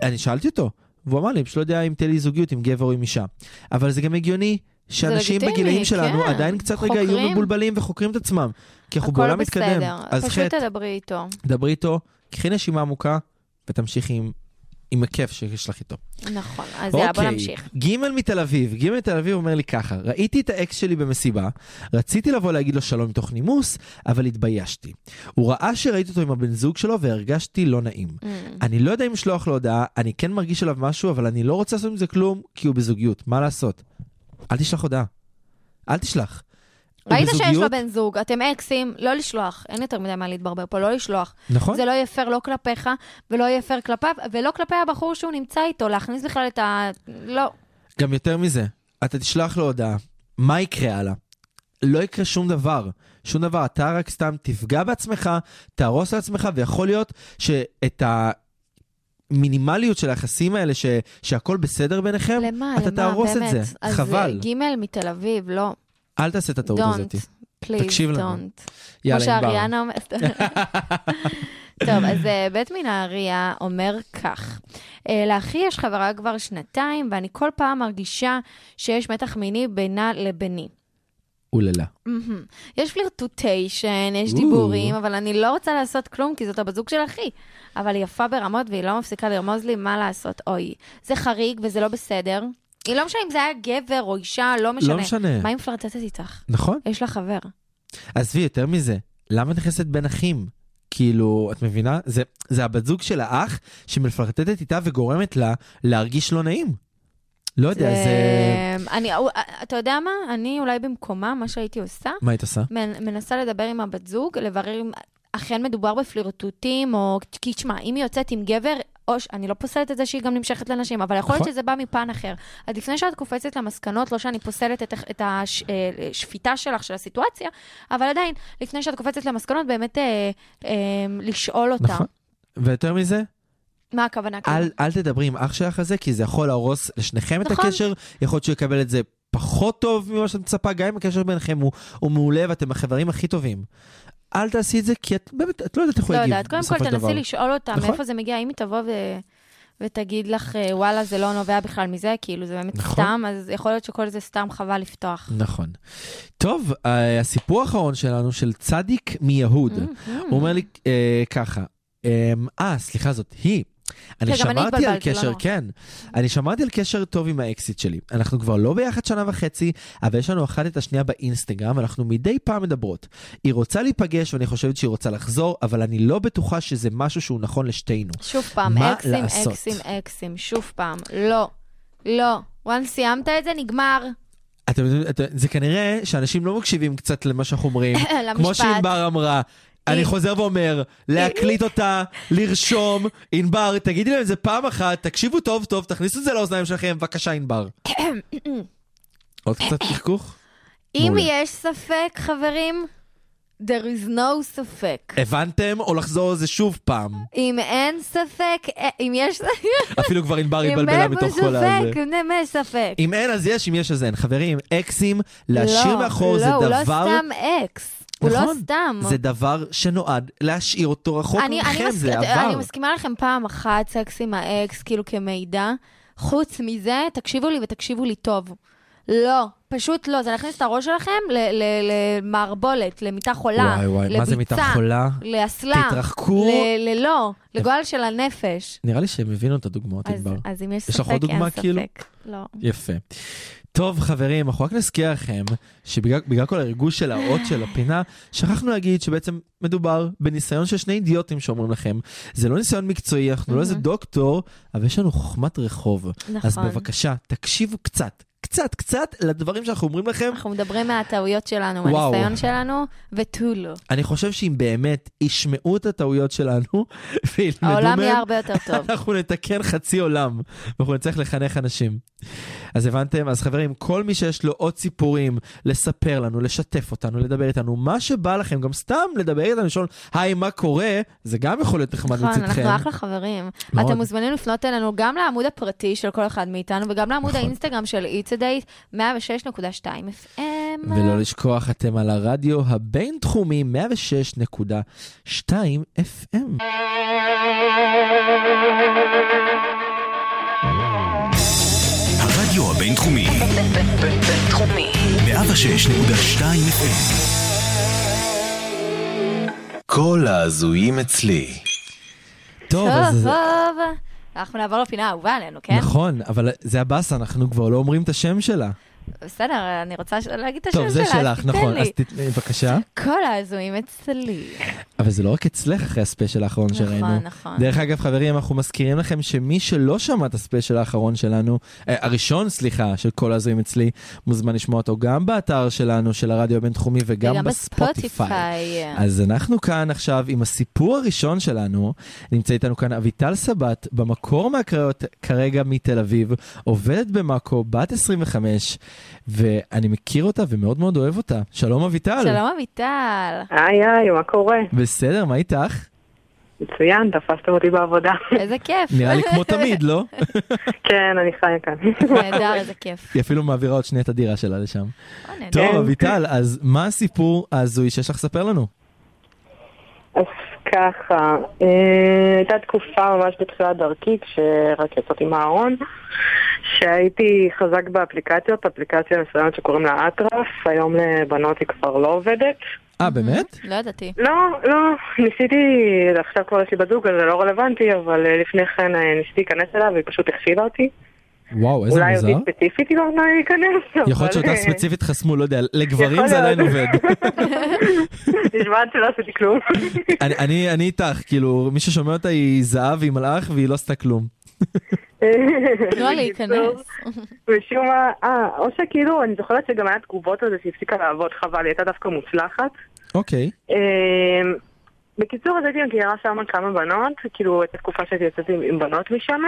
אני שאלתי אותו, והוא אמר לי, פשוט לא יודע אם תהיה לי זוגיות עם גבר או עם אישה. אבל זה גם הגיוני שאנשים בגילאים שלנו כן. עדיין קצת רגע יהיו חוקרים. מבולבלים וחוקרים את עצמם. כי אנחנו הכל בעולם מתקדם. בסדר, אז פשוט תדברי איתו. דברי איתו, קחי נשימה עמוקה ותמשיכי עם, עם הכיף שיש לך איתו. נכון, אז יאללה, בוא נמשיך. ג' מתל אביב, ג' מתל אביב אומר לי ככה, ראיתי את האקס שלי במסיבה, רציתי לבוא להגיד לו שלום מתוך נימוס, אבל התביישתי. הוא ראה שראיתי אותו עם הבן זוג שלו והרגשתי לא נעים. Mm. אני לא יודע אם לשלוח לו הודעה, אני כן מרגיש עליו משהו, אבל אני לא רוצה לעשות עם זה כלום, כי הוא בזוגיות. מה לעשות? אל תשלח הודעה. אל תשלח. ראית שיש לו בזוגיות? בן זוג, אתם אקסים, לא לשלוח. אין יותר מדי מה להתברבר פה, לא לשלוח. נכון? זה לא יהיה פייר לא כלפיך, ולא יהיה פייר כלפיו, ולא כלפי הבחור שהוא נמצא איתו, להכניס בכלל את ה... לא. גם יותר מזה, אתה תשלח לו הודעה, מה יקרה הלאה? לא יקרה שום דבר. שום דבר, אתה רק סתם תפגע בעצמך, תהרוס לעצמך, ויכול להיות שאת המינימליות של היחסים האלה, ש, שהכל בסדר ביניכם, למה, אתה למה, תהרוס את באמת? זה. אז חבל. ג' מתל אביב, לא. אל תעשה את הטעות הזאת. Please, תקשיב לנו. don't. כמו יאללה, ענבר. שאריאנה אומרת. טוב, אז אה, בית מנהריה אומר כך, אה, לאחי יש חברה כבר שנתיים, ואני כל פעם מרגישה שיש מתח מיני בינה לביני. אוללה. יש פלירטוטיישן, יש. דיבורים, אבל אני לא רוצה לעשות כלום, כי זאת הבת זוג של אחי. אבל היא יפה ברמות, והיא לא מפסיקה לרמוז לי מה לעשות. אוי, זה חריג וזה לא בסדר. היא לא משנה אם זה היה גבר או אישה, לא משנה. לא משנה. מה היא מפלרטטת איתך? נכון? יש לה חבר. עזבי, יותר מזה, למה את נכנסת בין אחים? כאילו, את מבינה? זה, זה הבת זוג של האח שמפלרטטת איתה וגורמת לה להרגיש לא נעים. לא יודע, זה... אני, אתה יודע מה? אני אולי במקומה, מה שהייתי עושה, מה היית עושה? מנ- מנסה לדבר עם הבת זוג, לברר אם אכן מדובר בפלירטוטים, או... כי תשמע, אם היא יוצאת עם גבר, או. אני לא פוסלת את זה שהיא גם נמשכת לנשים, אבל יכול להיות נכון. שזה בא מפן אחר. אז לפני שאת קופצת למסקנות, לא שאני פוסלת את, את השפיטה שלך, של הסיטואציה, אבל עדיין, לפני שאת קופצת למסקנות, באמת אה, אה, לשאול אותה. נכון. ויותר מזה, מה הכוונה? אל, אל תדברי עם אח שלך על זה, כי זה יכול להרוס לשניכם את נכון. הקשר, יכול להיות שהוא יקבל את זה פחות טוב ממה שאת מצפה, גם אם הקשר ביניכם הוא, הוא מעולה ואתם החברים הכי טובים. אל תעשי את זה, כי את באמת, את לא יודעת איך הוא לא יגיב יודעת, קודם כל בסופו של דבר. תנסי לשאול אותה נכון. מאיפה זה מגיע, אם היא תבוא ו... ותגיד לך, אה, וואלה, זה לא נובע בכלל מזה, כאילו, זה באמת נכון. סתם, אז יכול להיות שכל זה סתם חבל לפתוח. נכון. טוב, אה, הסיפור האחרון שלנו של צדיק מיהוד. Mm-hmm. הוא אומר לי אה, ככה, אה, אה, סליחה, זאת היא. אני כן, שמרתי על קשר. כן, אני שמרתי על קשר טוב עם האקסיט שלי. אנחנו כבר לא ביחד שנה וחצי, אבל יש לנו אחת את השנייה באינסטגרם, ואנחנו מדי פעם מדברות. היא רוצה להיפגש ואני חושבת שהיא רוצה לחזור, אבל אני לא בטוחה שזה משהו שהוא נכון לשתינו. שוב פעם, אקסים, לעשות? אקסים, אקסים, שוב פעם, לא, לא. once סיימת את זה, נגמר. אתם יודעים, זה כנראה שאנשים לא מקשיבים קצת למה שאנחנו אומרים. כמו למשפט. שענבר אמרה. אני חוזר ואומר, להקליט אותה, לרשום, ענבר, תגידי להם את זה פעם אחת, תקשיבו טוב טוב, תכניסו את זה לאוזניים שלכם, בבקשה ענבר. עוד קצת תחכוך? אם. יש ספק, חברים, there is no ספק. הבנתם? או לחזור על זה שוב פעם. אם אין ספק, אה, אם יש אפילו כבר ענבר התבלבלה מתוך כל הזה. אם אין ספק. אם אין אז יש, אם יש אז אין. חברים, אקסים, להשאיר לא, מאחור זה לא, הוא לא דבר... סתם אקס. הוא לא נכון, סתם. זה דבר שנועד להשאיר אותו רחוק אני, אני, מכם, מס... זה אני עבר. מסכימה לכם פעם אחת סקס עם האקס, כאילו כמידע. חוץ מזה, תקשיבו לי ותקשיבו לי טוב. לא, פשוט לא. זה להכניס את הראש שלכם למערבולת, למיטה חולה, וואי וואי, מה זה מיטה לביצה, חולה? לאסלה. תתרחקו. ללא, לגועל של הנפש. נראה לי שהם הבינו את הדוגמאות, אז. אז אם יש יש ספק, לך עוד דוגמה, אין ספק. כאילו? לא. יפה. טוב חברים, אנחנו רק נזכיר לכם שבגלל בגלל כל הריגוש של האות של הפינה, שכחנו להגיד שבעצם מדובר בניסיון של שני אידיוטים שאומרים לכם, זה לא ניסיון מקצועי, אנחנו לא איזה מהמם. דוקטור, אבל יש לנו חוכמת רחוב. אז נכון. בבקשה, תקשיבו קצת, קצת, קצת לדברים שאנחנו אומרים לכם. אנחנו מדברים מהטעויות שלנו, וואו. מהניסיון שלנו, ותו לא. אני חושב שאם באמת ישמעו את הטעויות שלנו וילמדו העולם יהיה מהם, הרבה יותר טוב. אנחנו נתקן חצי עולם, ואנחנו נצטרך לחנך אנשים. אז הבנתם? אז חברים, כל מי שיש לו עוד סיפורים לספר לנו, לשתף אותנו, לדבר איתנו, מה שבא לכם, גם סתם לדבר איתנו, לשאול, היי, מה קורה? זה גם יכול להיות נחמד נכון, מצדכם. אנחנו אחלה חברים. מאוד. אתם מוזמנים לפנות אלינו גם לעמוד הפרטי של כל אחד מאיתנו, וגם לעמוד נכון. האינסטגרם של It's Date, 106.2 FM. ולא לשכוח, אתם על הרדיו הבינתחומי 106.2 FM. הרדיו הרדיו הבינתחומי, בינתחומי. 106.2 FM. כל ההזויים אצלי. טוב, טוב, אז... אנחנו נעבור לפינה האהובה עלינו, כן? נכון, אבל זה הבאסה, אנחנו כבר לא אומרים את השם שלה. בסדר, אני רוצה להגיד את השם טוב, שלה, זה אז שלך, תיתן נכון, לי. אז תתני, בבקשה. כל ההזויים אצלי. אבל זה לא רק אצלך אחרי הספיישל האחרון נכון, שראינו. נכון. דרך אגב, חברים, אנחנו מזכירים לכם שמי שלא שמע את הספיישל האחרון שלנו, אה, הראשון, סליחה, של כל הזויים אצלי, מוזמן לשמוע אותו גם באתר שלנו, של הרדיו הבינתחומי, וגם. בספוטיפיי. אז אנחנו כאן עכשיו עם הסיפור הראשון שלנו. נמצא איתנו כאן אביטל סבת, במקור מהקריות, כרגע מתל אביב, עובדת במאקו, בת 25, ואני מכיר אותה ומאוד מאוד אוהב אותה. שלום אביטל. שלום אביטל. היי היי, מה קורה? בסדר, מה איתך? מצוין, תפסתם אותי בעבודה. איזה כיף. נראה לי כמו תמיד, לא? כן, אני חיה כאן. נהדר, איזה כיף. היא אפילו מעבירה עוד שנייה את הדירה שלה לשם. נהדר. טוב, אביטל, אז מה הסיפור ההזוי שיש לך לספר לנו? ככה, אה, הייתה תקופה ממש בתחילת דרכי, כשרק יצאתי מהארון, שהייתי חזק באפליקציות, אפליקציה מסוימת שקוראים לה אטרף, היום לבנות היא כבר לא עובדת. אה, באמת? לא ידעתי. לא, לא, ניסיתי, עכשיו כבר יש לי בת זוג, אז זה לא רלוונטי, אבל אה, לפני כן אה, ניסיתי להיכנס אליה והיא פשוט הכסילה אותי. וואו, איזה אולי מוזר. אותי ספציפית היא לא נתנה להיכנס, יכול להיות שאותה ספציפית חסמו, לא יודע, לגברים זה עדיין. עובד. נשמעת שלא עשיתי כלום. אני- איתך, כאילו, מי ששומע אותה היא זהב, היא מלאך, והיא לא עשתה כלום. לה להיכנס. משום מה, אה, או שכאילו, אני זוכרת שגם היה תגובות על זה שהיא הפסיקה לעבוד, חבל, היא הייתה דווקא מוצלחת. אוקיי. אה, בקיצור, אז הייתי מכירה שם כמה בנות, כאילו, הייתה תקופה שהייתי יוצאת עם, עם בנות משם.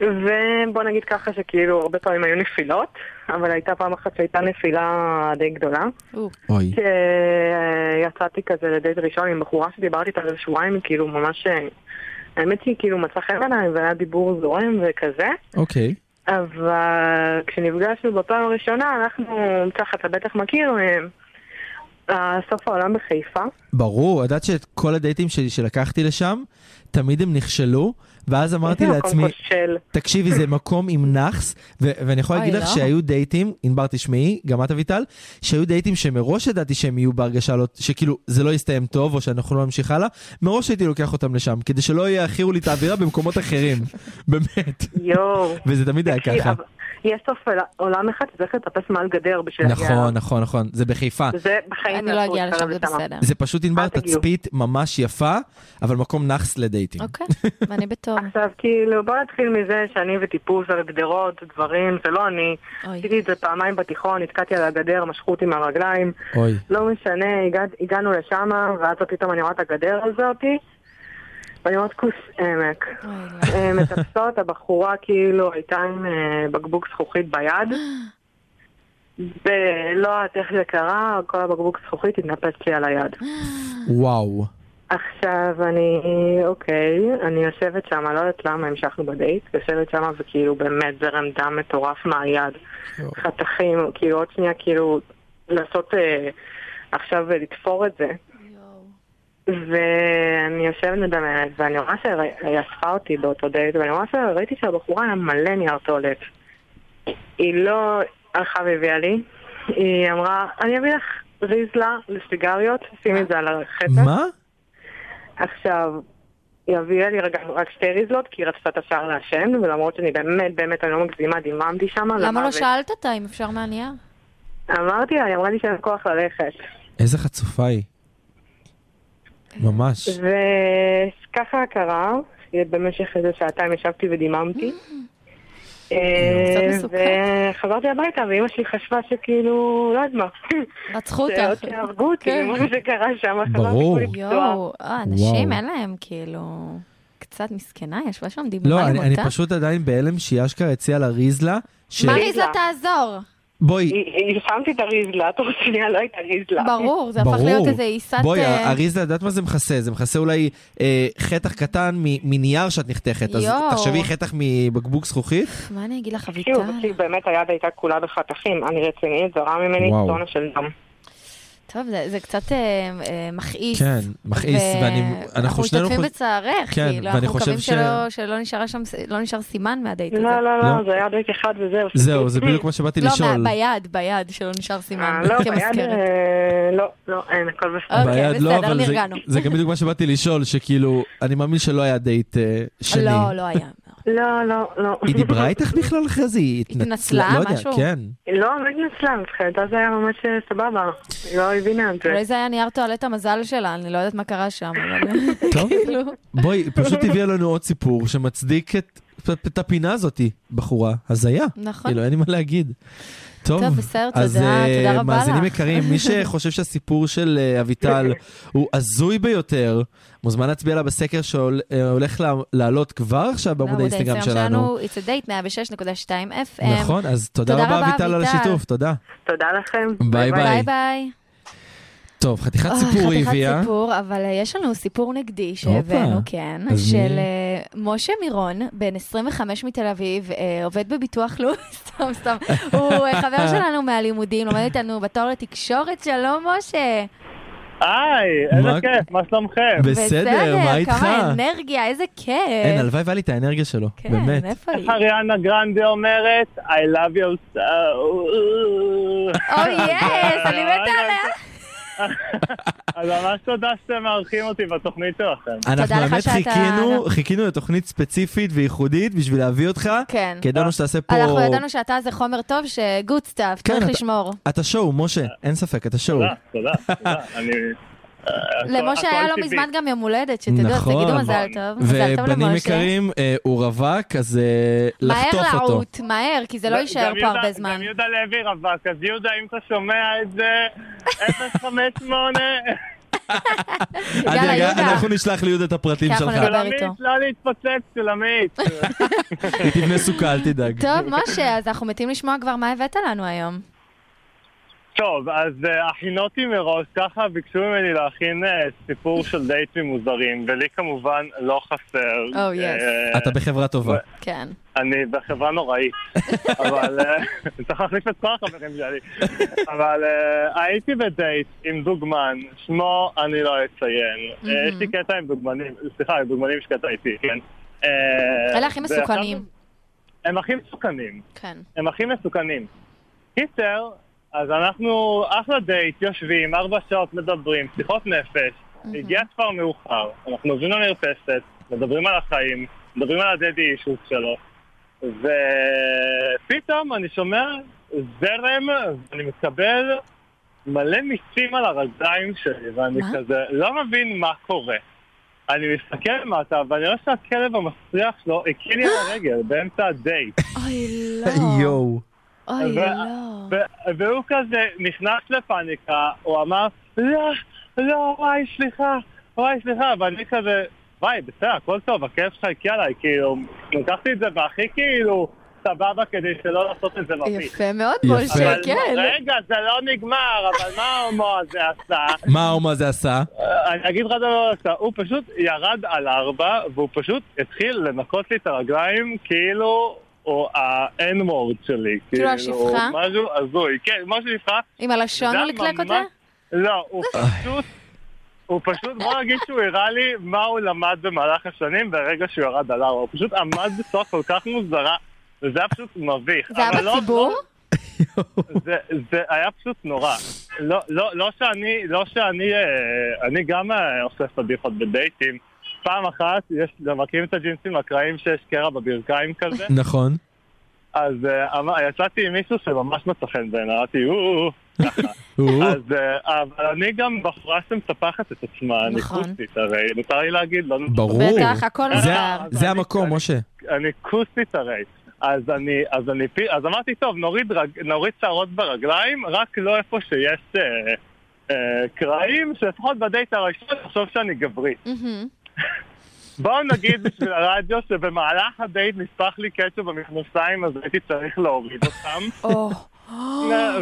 ובוא נגיד ככה שכאילו הרבה פעמים היו נפילות, אבל הייתה פעם אחת שהייתה נפילה די גדולה. או, אוי. שיצאתי כזה לדייט ראשון עם בחורה שדיברתי איתה איזה שבועיים, היא כאילו ממש... אה, האמת שהיא כאילו מצאה חן בעיניי והיה דיבור זורם וכזה. אוקיי. אבל כשנפגשנו בפעם הראשונה, אנחנו, ככה אתה בטח מכיר, אה, סוף העולם בחיפה. ברור, את יודעת שאת כל הדייטים שלי שלקחתי לשם, תמיד הם נכשלו, ואז אמרתי לעצמי. תקשיבי, זה מקום עם נאחס, ואני יכול להגיד לך לא. שהיו דייטים, ענבר תשמעי, גם את אביטל, שהיו דייטים שמראש ידעתי שהם יהיו בהרגשה לא, שכאילו זה לא יסתיים טוב, או שאנחנו לא נמשיך הלאה, מראש הייתי לוקח אותם לשם, כדי שלא יאכירו לי את האווירה במקומות אחרים, באמת. יואו. וזה תמיד היה ככה. יש סוף עולם אחד שצריך לטפס מעל גדר בשביל נכון. נכון, נכון, זה בחיפה. זה בחיים אני לא אסור אגיע לשם, זה. בסדר. זה פשוט ענבר. תצפית ממש יפה, אבל מקום נאחס לדייטים. אוקיי, ואני בתור. עכשיו, כאילו, בוא נתחיל מזה שאני וטיפוס על גדרות, דברים, זה לא אני. אוי. עשיתי את זה פעמיים בתיכון, נתקעתי על הגדר, משכו אותי מהרגליים. אוי. לא משנה, הגע, הגענו לשם, ואז פתאום אני רואה את הגדר הזאתי, כוס עמק. אוי, לא. אה, מטפסות, הבחורה כאילו הייתה עם אה, בקבוק זכוכית ביד. ולא יודעת איך זה קרה, כל הבקבוק זכוכית התנפץ לי על היד. וואו. עכשיו אני, אוקיי, אני יושבת שם, לא יודעת למה המשכנו בדייט, יושבת שם וכאילו באמת זרם דם מטורף מהיד, חתכים, כאילו עוד שנייה כאילו לעשות, אה, עכשיו אה, לתפור את זה. ואני יושבת מדמיינת, ואני רואה שהיא אספה אותי באותו דייט, ואני רואה שראיתי שהבחורה היה מלא נייר טואלט. היא לא הלכה והביאה לי, היא אמרה, אני אביא לך ריזלה לסיגריות, שימי את זה על החטא. מה? עכשיו, היא הביאה לי רגע רק שתי ריזלות, כי היא רצתה את השאר לעשן, ולמרות שאני באמת, באמת, אני לא מגזימה, דיממתי שם. למה לא. שאלת אותה אם אפשר מהנייר? אמרתי לה, היא אמרה לי שאין כוח ללכת. איזה חצופה היא. ממש. וככה קרה, במשך איזה שעתיים ישבתי ודיממתי. אה, מסוכן. וחזרתי הביתה, ואימא שלי חשבה שכאילו, לא יודעת מה, רצחו שעוד אותך. שיהרגו אותי, כן. מה שקרה שם, ברור. חזרתי כולי פצועה. יואו, אה, אנשים. אין להם כאילו... קצת מסכנה, ישבה שם לא, דיברה עם אני, אני אותה. פשוט עדיין בהלם שהיא אשכרה הציעה לה ריזלה. מה. ריזלה תעזור? בואי, היא- היא- שמתי את הריזלה, תוך שנייה לא הייתה ריזלה. ברור, זה הפך. להיות איזה עיסת... בואי, אה, הריזלה, יודעת מה זה מכסה? זה מכסה אולי אה, חתך קטן מ- מנייר שאת נחתכת. אז. תחשבי חתך מבקבוק זכוכית. מה אני אגיד לך, אביטל? תקשיב, באמת היד הייתה כולה בחתכים, אני רצינית, זרה ממני. טונה של דם. טוב, זה, זה קצת אה, אה, מכעיס. כן, מכעיס, ואני, אנחנו שנינו... משתתפים חוש- בצערך, כן, כאילו, אנחנו מקווים ש- שלא, שלא נשאר שם, לא נשאר סימן מהדייט הזה. לא, לא, לא? לא, זה היה דייט אחד וזהו. זהו, זה בדיוק מה שבאתי לא, לשאול. מה- ביד, ביד, שלא נשאר סימן, אה, לא, ביד. אה, לא, לא, אין, הכל בסדר. אוקיי, ביד לא, בסדר, אבל זה- נרגענו. זה גם בדיוק מה שבאתי לשאול, שכאילו, אני מאמין שלא היה דייט אה, שני. לא, לא היה. לא, לא, לא. היא דיברה איתך בכלל אחרי זה? היא התנצלה, לא יודע, משהו? כן. לא, לא התנצלה, מבחינתה זה היה ממש אה, סבבה. היא לא הבינה את זה. אולי זה היה נייר טואלט המזל שלה, אני לא יודעת מה קרה שם, אבל... טוב, כאילו, בואי, פשוט הביאה לנו עוד סיפור שמצדיק את הפינה הזאתי, בחורה. הזיה. נכון. כאילו, אין לי מה להגיד. טוב, טוב, בסדר, אז תודה, אה, תודה רבה מאזינים לך. יקרים, מי שחושב שהסיפור של אה, אביטל הוא הזוי ביותר, מוזמן להצביע לה בסקר שהולך לעלות כבר עכשיו בעמוד בעמוד האינסטגרם שלנו. It's a date 106.2 FM. נכון, אז תודה תודה רבה רבה, אביטל על. השיתוף, תודה. תודה לכם. ביי, ביי. טוב, חתיכת אוי, סיפור היא חתיכת הביאה. סיפור, אבל אה, יש לנו סיפור נגדי שהבאנו. כן, של? אה, משה מירון, בן 25 מתל אביב, אה, עובד בביטוח לאומי, סתם, סתם. הוא אה, חבר שלנו מהלימודים, לומד איתנו בתואר לתקשורת, שלום משה. היי, איזה כיף, מה שלומכם? בסדר, מה איתך? כמה אנרגיה, איזה כיף. אין, הלוואי והיה לי את האנרגיה שלו, כן, באמת. איפה היא? איך אריאנה גרנדה אומרת? I love you so. אוי, יס, אני מתה עליה. אז ממש תודה שאתם מארחים אותי בתוכנית שלכם. אנחנו באמת חיכינו, חיכינו לתוכנית ספציפית וייחודית בשביל להביא אותך. כן. כי ידענו שתעשה פה... אנחנו ידענו שאתה זה חומר טוב, ש good stuff, כן, צריך אתה- לשמור. אתה שווה, משה, אין ספק, אתה שואו. תודה, תודה, למשה היה לא. מזמן גם יום הולדת, שתדעו, אז נכון. תגידו מזל טוב. מזל טוב ובנים. יקרים, אה, הוא רווק, אז אה, לחטוף מהר אותו. לעוט, מהר, כי זה לא יישאר פה הרבה זמן. גם יהודה לוי רווק, אז יהודה, אם אתה שומע את זה, 058, אל יאללה, דאגה, יהודה. אנחנו נשלח ליהודה את הפרטים כי אנחנו שלך. נדבר איתו. לא להתפוצץ, שולמית. היא תבנה סוכה, אל תדאג. טוב, משה, אז אנחנו מתים לשמוע כבר מה הבאת לנו היום. טוב, אז אה, הכינותי מראש, ככה ביקשו ממני להכין אה, סיפור של דייטים מוזרים, ולי כמובן לא חסר. Oh, yes. אה, אתה בחברה טובה. כן. אני בחברה נוראית, אבל צריך להחליף את כל החברים שלי. אבל הייתי בדייט עם דוגמן, שמו אני לא אציין. אה, יש לי קטע עם דוגמנים, סליחה, עם דוגמנים יש קטע איתי, כן. אלה הכי מסוכנים. הם הכי מסוכנים. כן. הם הכי מסוכנים. קיצר, אז אנחנו אחלה דייט, יושבים, ארבע שעות מדברים, שיחות נפש, הגיע כבר מאוחר, אנחנו עוברים למרפסת, מדברים על החיים, מדברים על הדדי אישוס שלו, ופתאום אני שומע זרם, ואני מקבל מלא מיסים על הרגליים שלי, ואני מה? כזה לא מבין מה קורה. אני מסתכל למטה, ואני רואה שהכלב המסריח שלו הקיא לי על הרגל באמצע הדייט. אוי, לא. יואו. אוי, לא. והוא כזה נכנס לפאניקה, הוא אמר, לא, לא, וואי, סליחה, וואי, סליחה, ואני כזה, וואי, בסדר, הכל טוב, הכאב שלך הקיא עליי, כאילו, לקחתי את זה בהכי כאילו סבבה כדי שלא לעשות את זה מביך. יפה מאוד. משה, כן. רגע, זה לא נגמר, אבל מה ההומו הזה עשה? מה ההומו הזה עשה? אה, אני אגיד לך דבר אחד, הוא פשוט ירד על ארבע, והוא פשוט התחיל לנקות לי את הרגליים כאילו הוא ה-N-word שלי. כאילו השפחה? משהו הזוי, כן, משהו שפחה. עם הלשון הוא לקלק אותה? לא, הוא פשוט, הוא פשוט, בוא נגיד שהוא הראה לי מה הוא למד במהלך השנים ברגע שהוא ירד על ארבע. הוא פשוט עמד בצורה כל כך מוזרה, וזה היה פשוט מביך. זה היה לא- בציבור? זה, זה היה פשוט נורא. לא, לא, לא שאני, לא שאני, אה, אני גם אה, עושה פדיחות בדייטים. פעם אחת, יש, מכירים את הג'ינסים הקרעים שיש קרע בברכיים כזה? נכון. אז אה, אמר- יצאתי עם מישהו שממש מצא חן בעיניי, אמרתי, או, אז, אה, אבל אני גם בחורה שמטפחת את עצמה, אני נכון. כוסית, הרי מותר לי להגיד, לא ברור. בטח, הכל זה- מותר. זה המקום, משה. אני כוסית הרי. אז אני, אז אני, פי- אז אמרתי, טוב, נוריד, רג, נוריד שערות ברגליים, רק לא איפה שיש אה, אה, קרעים, שלפחות בדייט הראשון תחשוב שאני גברי. בואו נגיד בשביל הרדיו שבמהלך הדייט נשפך לי קטשופ במכנסיים, אז הייתי צריך להוריד אותם. או,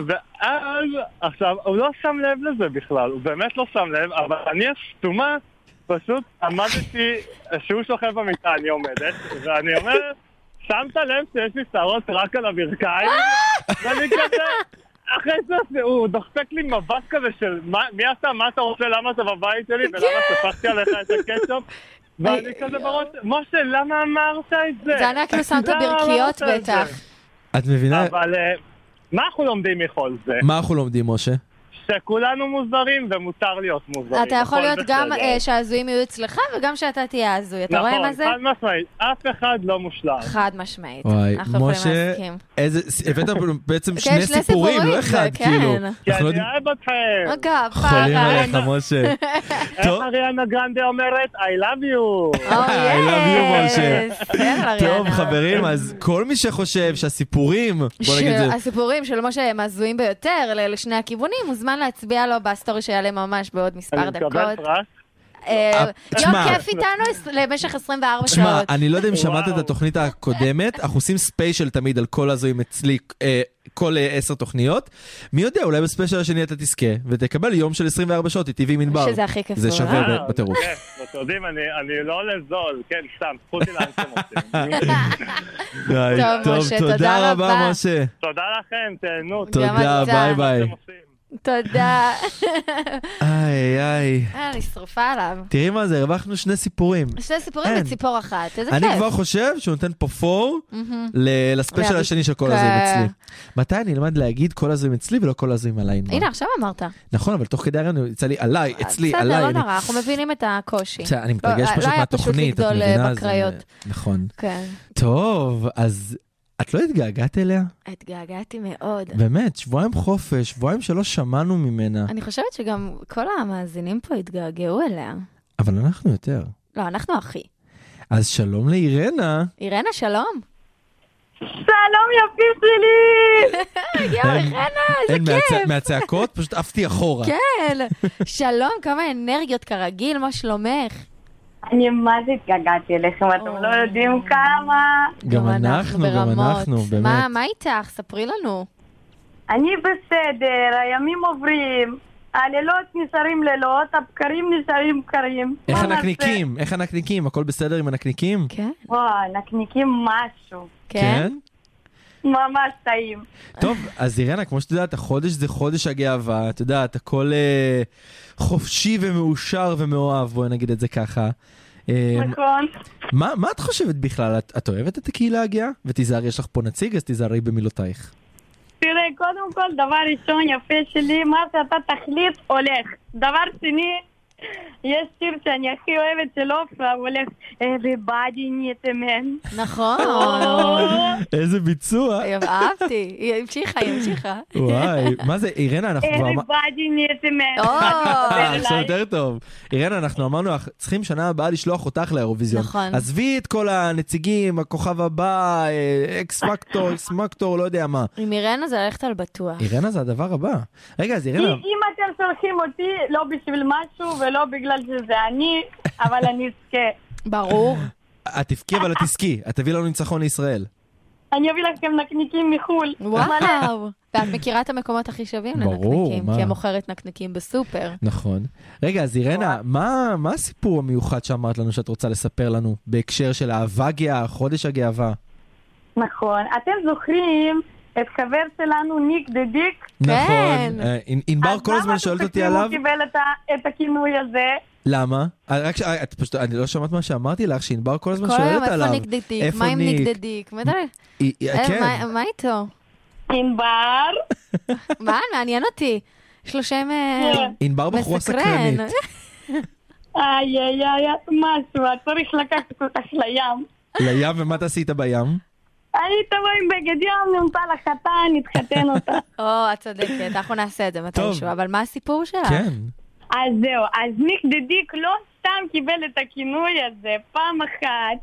ואז, עכשיו, הוא לא שם לב לזה בכלל, הוא באמת לא שם לב, אבל אני הסתומה, פשוט עמדתי, שהוא שוכב במיטה, אני עומדת, ואני אומר, שמת לב שיש לי שערות רק על הברכיים? ואני כזה, אחרי זה הוא דופק לי מבט כזה של "מה- מי אתה, מה אתה רוצה, למה אתה בבית שלי, ולמה. שפכתי עליך את הקטשופ? ואני כזה בראש, משה, למה אמרת את זה? זה היה כאילו שמת למה ברכיות אמרת את זה?" בטח. את מבינה? אבל אה, מה אנחנו לומדים מכל זה? מה אנחנו לומדים, משה? שכולנו מוזרים ומותר להיות מוזרים. אתה יכול להיות גם בסדר. אה, שההזויים יהיו אצלך וגם שאתה תהיה הזוי. אתה רואה מה זה? נכון, חד משמעית, אף אחד לא מושלם. חד משמעית. וואי, אנחנו יכולים משה, להסכים. איזה, הבאת בעצם כן, שני סיפורים, לא אחד, כן. כאילו. כי אנחנו לא אני יודעים- אוהב אתכם. רגע, חולים עליך. משה. איך אריאנה גרנדה אומרת? I love you. Oh, I love you, משה. כן, טוב. חברים, אז כל מי שחושב שהסיפורים, בוא נגיד את זה, הסיפורים של משה הם הזויים ביותר לשני הכיוונים, מוזמן להצביע לו בסטורי שיעלה ממש בעוד מספר אני מקבל דקות. פרס. אה, אה, יום תשמע. כיף איתנו למשך 24 תשמע, שעות. אני לא יודע אם שמעת את. התוכנית הקודמת, אנחנו עושים ספיישל תמיד על כל הזויים אצלי, אה, כל אה, עשר תוכניות. מי יודע, אולי בספיישל השני אתה תזכה, ותקבל יום של 24 שעות איתי ועם ענבר. שזה הכי כיף זה. שווה בטירוף. כן, אתם יודעים, אני אני לא עולה זול, כן, סתם, קחו אותי לאן שאתם רוצים. טוב, משה, תודה תודה רבה, רבה. משה. תודה לכם, תהנו. תודה. ביי ביי. תודה. איי, איי. אה, אני שרופה עליו. תראי מה זה, הרווחנו שני סיפורים. שני סיפורים אין. בציפור אחת, איזה אני כיף. כבר חושב שהוא נותן פה פור לספיישל השני של כל כן. הזויים אצלי. מתי אני אלמד להגיד כל הזויים אצלי ולא כל הזויים עליי? הנה, עכשיו אמרת. נכון, אבל תוך כדי הרעיון יצא לי עליי, אצלי, בסדר, עליי. לא אני- נורא, אנחנו מבינים את הקושי. בסדר, אני לא, מתרגש לא פשוט היה פשוט מהתוכנית, את לגדול, אה, מבינה? זה- בקריות. נכון. כן. טוב, אז את לא התגעגעת אליה? התגעגעתי מאוד. באמת, שבועיים חופש, שבועיים שלא שמענו ממנה. אני חושבת שגם כל המאזינים פה התגעגעו אליה. אבל אנחנו יותר. לא, אנחנו אחי. אז שלום לאירנה. אירנה, שלום. שלום יפים שלי! יואו, אירנה, איזה כיף. מהצעקות פשוט עפתי אחורה. כן. שלום, כמה אנרגיות כרגיל, מה שלומך? אני מה זה התגעגעתי אליכם, אתם לא יודעים כמה. גם אנחנו, גם. אנחנו, מה- באמת. מה איתך? ספרי לנו. אני בסדר, הימים עוברים, הלילות נשארים לילות, הבקרים נשארים בקרים. איך? הנקניקים? איך הנקניקים? הכל בסדר עם הנקניקים? כן. וואי, נקניקים משהו. כן? ממש טעים. טוב, אז אירנה, כמו שאת יודעת, החודש זה חודש הגאווה, את יודעת, הכל אה, חופשי ומאושר ומאוהב, בואי נגיד את זה ככה. אה, נכון. מה, מה את חושבת בכלל? את, את אוהבת את הקהילה הגאה? ותיזהרי, יש לך פה נציג, אז תיזהרי במילותייך. תראה, קודם כל, דבר ראשון יפה שלי, מה שאתה תחליט, הולך. דבר שני, יש שיר שאני הכי אוהבת של עופרה, הוא הולך, everybody needs a man. נכון. איזה ביצוע. אהבתי. היא המשיכה, היא המשיכה. וואי, מה זה, אירנה, אנחנו כבר... everybody needs a man. אה, עכשיו יותר טוב. אירנה, אנחנו אמרנו לך, צריכים שנה הבאה לשלוח אותך לאירוויזיון. נכון. עזבי את כל הנציגים, הכוכב הבא, אקס פקטור, אקס מקטור, לא יודע מה. עם אירנה זה ללכת על בטוח. אירנה זה הדבר הבא. רגע, אז אירנה, אם אתם שולחים אותי, לא בשביל משהו ולא בגלל שזה אני, אבל אני אזכה. ברור. את תבכי אבל את תזכי, את תביא לנו ניצחון לישראל. אני אביא לכם נקניקים מחו"ל. וואו. ואת מכירה את המקומות הכי שווים ברור, לנקניקים, מה? כי הם מוכרת נקניקים בסופר. נכון. רגע, אז אירנה, מה מה הסיפור המיוחד שאמרת לנו שאת רוצה לספר לנו בהקשר של אהבה גאה, חודש הגאווה? נכון. אתם זוכרים את חבר שלנו ניק דה דיק? נכון. אה, ענ- ענבר אז כל הזמן שואלת אותי עליו, למה אתם חושבים הוא קיבל את הכינוי הזה? למה? אה, רק ש... אה, את פשוט, אני לא שמעת מה שאמרתי לך, שענבר כל הזמן כל היום שואלת עליו. איפה ניק דדיק? איפה מה עם ניק ניק? דדיק? מה אתה- היא- היא- אה, כן. מה- מה איתו? ענבר, מה? מעניין אותי. יש לו שם אה, כן. ענבר בחורה. סקרנית. איי איי איי, משהו, את צריך לקחת אותך לים. לים, ומה תעשי איתה בים? אני תבוא עם בגד ים, נמצא לך חתן, נתחתן אותה. או, את צודקת, אנחנו נעשה את זה מתישהו. אבל מה הסיפור שלך? כן. אז זהו, אז ניק דה דיק לא סתם קיבל את הכינוי הזה, פעם אחת,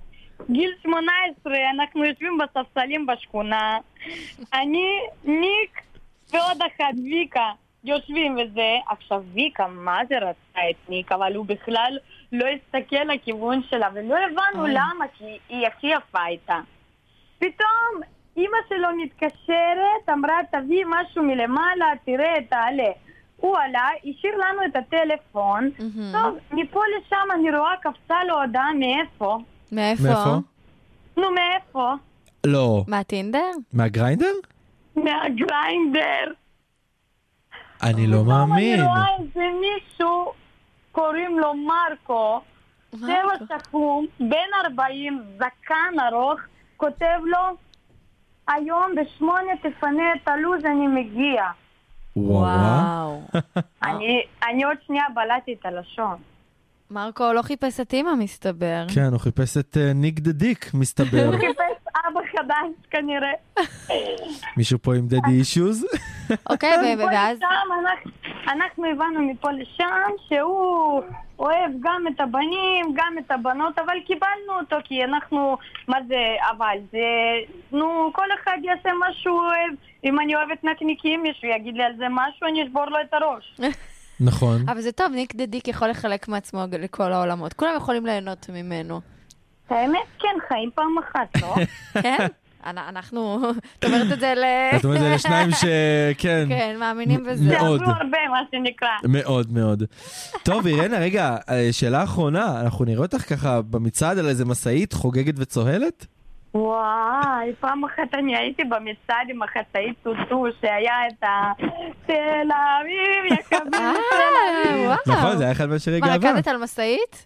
גיל 18, אנחנו יושבים בספסלים בשכונה, אני, ניק ועוד אחת, ויקה, יושבים וזה. עכשיו, ויקה, מה זה רצה את ניק, אבל הוא בכלל לא הסתכל לכיוון שלה, ולא הבנו אוי. למה, כי היא הכי יפה הייתה. פתאום אימא שלו מתקשרת, אמרה, תביא משהו מלמעלה, תראה, תעלה. הוא עלה, השאיר לנו את הטלפון. מהמם. טוב, מפה לשם אני רואה קפצה לו הודעה מאיפה. מאיפה? מאיפה? נו, מאיפה? לא. מהטינדר? מהגריינדר? מהגריינדר. אני לא מאמין. אני רואה איזה מישהו, קוראים לו מרקו, צבע שחום, בן 40, זקן ארוך, כותב לו, היום בשמונה תפנה את הלו"ז, אני מגיע. וואו. אני, אני עוד שנייה בלעתי את הלשון. מרקו לא חיפש את אימא, מסתבר. כן, הוא חיפש את אה, ניק דה דיק, מסתבר. הוא חיפש חדש כנראה. מישהו פה עם דדי אישוז? אוקיי, ואז... אנחנו הבנו מפה לשם שהוא אוהב גם את הבנים, גם את הבנות, אבל קיבלנו אותו כי אנחנו, מה זה, אבל זה, נו, כל אחד יעשה מה שהוא אוהב. אם אני אוהבת נקניקים, מישהו יגיד לי על זה משהו, אני אשבור לו את הראש. נכון. אבל זה טוב, ניק דה דיק יכול לחלק מעצמו לכל העולמות. כולם יכולים ליהנות ממנו. האמת, כן, חיים פעם אחת, לא? כן? אנ- אנחנו... את אומרת את זה ל... את אומרת, אלה שניים שכן, כן, מאמינים בזה. מאוד. שעברו הרבה, מה שנקרא. מאוד מאוד. טוב, אירנה, רגע, אה, שאלה אחרונה, אנחנו נראה אותך ככה במצעד על איזה משאית חוגגת וצוהלת? וואי, פעם אחת אני הייתי במצעד עם החצאית טוטו, שהיה את ה... תל אביב, יקבים אה, תל אביב. נכון, זה היה אחד מהשירי מה, גאווה. רקדת על משאית?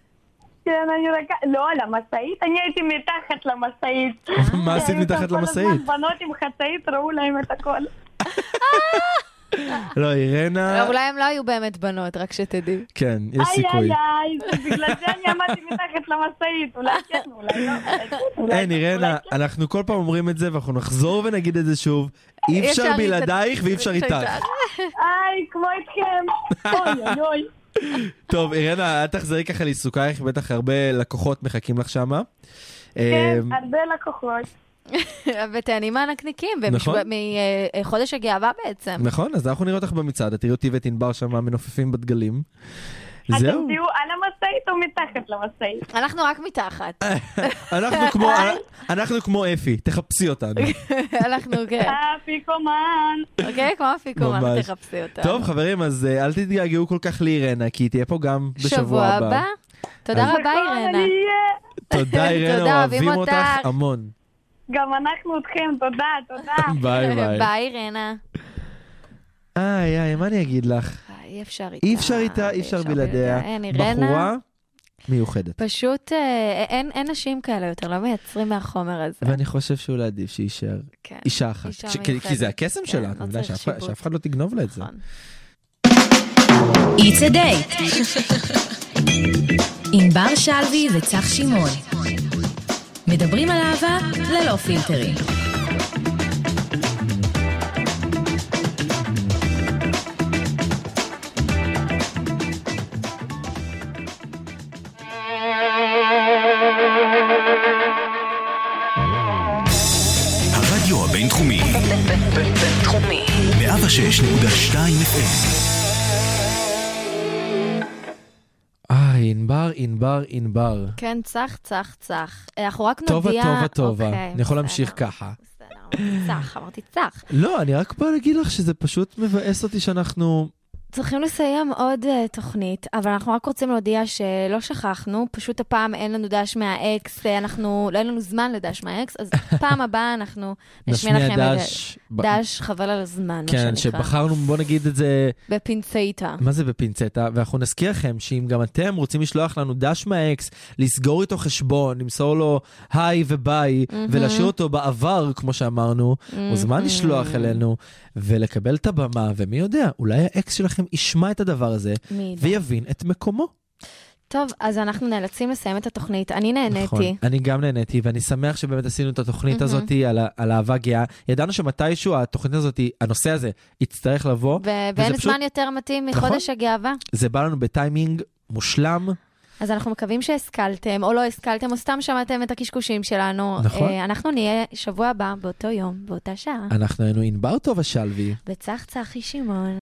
כן, אני רק... לא, על המשאית, אני הייתי מתחת למשאית. מה עשית מתחת למשאית? בנות עם חצאית ראו להם את הכל. לא, אירנה, אולי הם לא היו באמת בנות, רק שתדעי. כן, יש איי סיכוי. איי איי, זה בגלל זה אני עמדתי מתחת למשאית. אולי כן, אולי לא. אין, כן, אירנה, כן. אנחנו כל פעם אומרים את זה ואנחנו נחזור ונגיד את זה שוב. אי אפשר אפשר בלעדייך ואי אפשר איתך. איי, כמו איתכם. אוי אוי אוי. טוב, אירנה, אל תחזרי ככה לעיסוקייך, בטח הרבה לקוחות מחכים לך שמה. כן, אמ, הרבה לקוחות. ותהני מהנקניקים, נכון. מחודש הגאווה בעצם. נכון, אז אנחנו נראה אותך במצעד, את תראי אותי ואת ענבר שם מנופפים בדגלים. אתם זהו, תהיו על המשאית או מתחת למשאית? אנחנו רק מתחת. אנחנו כמו- אנחנו כמו אפי, תחפשי אותנו. אנחנו, כן. אפיקומן. אוקיי? כמו אפיקומן. תחפשי אותנו. טוב, חברים, אז אה, אל תתגעגעו כל כך לאירנה, כי היא תהיה פה גם בשבוע הבא. תודה רבה, אירנה. תודה, אירנה, תודה, אוהבים אותך. המון. גם אנחנו אתכם, תודה, תודה. ביי ביי. ביי, אירנה. איי, איי, מה אני אגיד לך? אי אפשר איתה. אי אפשר איתה, אי אפשר בלעדיה. אין, אירנה. בחורה מיוחדת. פשוט אה, אין, אין נשים כאלה יותר, לא מייצרים מהחומר הזה. ואני חושב שאולי עדיף שיישאר כן. אישה אחת. אישה ש- כי- כי מיוחדת. זה הקסם כן, שלה, את לא מבינה? צריך שאף אחד- לא תגנוב לה את זה. נכון. It's a date. ענבר שלוי וצח שמעון. מדברים על אהבה ללא פילטרים. 106.2 FM, איי, ענבר, ענבר, ענבר. כן, צח, צח, צח. אה, אנחנו רק טובה, נודיע... טובה, טובה. אוקיי, אני יכול בסדר, להמשיך ככה. בסדר, אמרתי צח, אמרתי צח. לא, אני רק בא להגיד לך שזה פשוט מבאס אותי שאנחנו... צריכים לסיים עוד uh, תוכנית, אבל אנחנו רק רוצים להודיע שלא שכחנו, פשוט הפעם אין לנו דש מהאקס, אה, אנחנו, לא אין לנו זמן לדש מהאקס, אז פעם הבאה אנחנו נשמיע לכם את דש. ב- דש חבל על הזמן, מה כן, שנקרא. שבחרנו, בוא נגיד את זה, בפינצטה. מה זה בפינצטה? ואנחנו נזכיר לכם שאם גם אתם רוצים לשלוח לנו דש מהאקס, לסגור איתו חשבון, למסור לו היי וביי, ולהשאיר אותו בעבר, כמו שאמרנו, מוזמן לשלוח אלינו ולקבל את הבמה, ומי יודע, אולי האקס שלכם ישמע את הדבר הזה. ויבין את מקומו. טוב, אז אנחנו נאלצים לסיים את התוכנית. אני נהניתי. נכון, אני גם נהניתי, ואני שמח שבאמת עשינו את התוכנית הזאת על, על אהבה גאה. ידענו שמתישהו התוכנית הזאת, הנושא הזה, יצטרך לבוא. ואין פשוט- זמן יותר מתאים נכון. מחודש הגאווה. זה בא לנו בטיימינג מושלם. אז אנחנו מקווים שהשכלתם, או לא השכלתם, או סתם שמעתם את הקשקושים שלנו. נכון. אה, אנחנו נהיה שבוע הבא, באותו יום, באותה שעה. אנחנו היינו ענבר טובה שלוי. וצח צחי שמעון.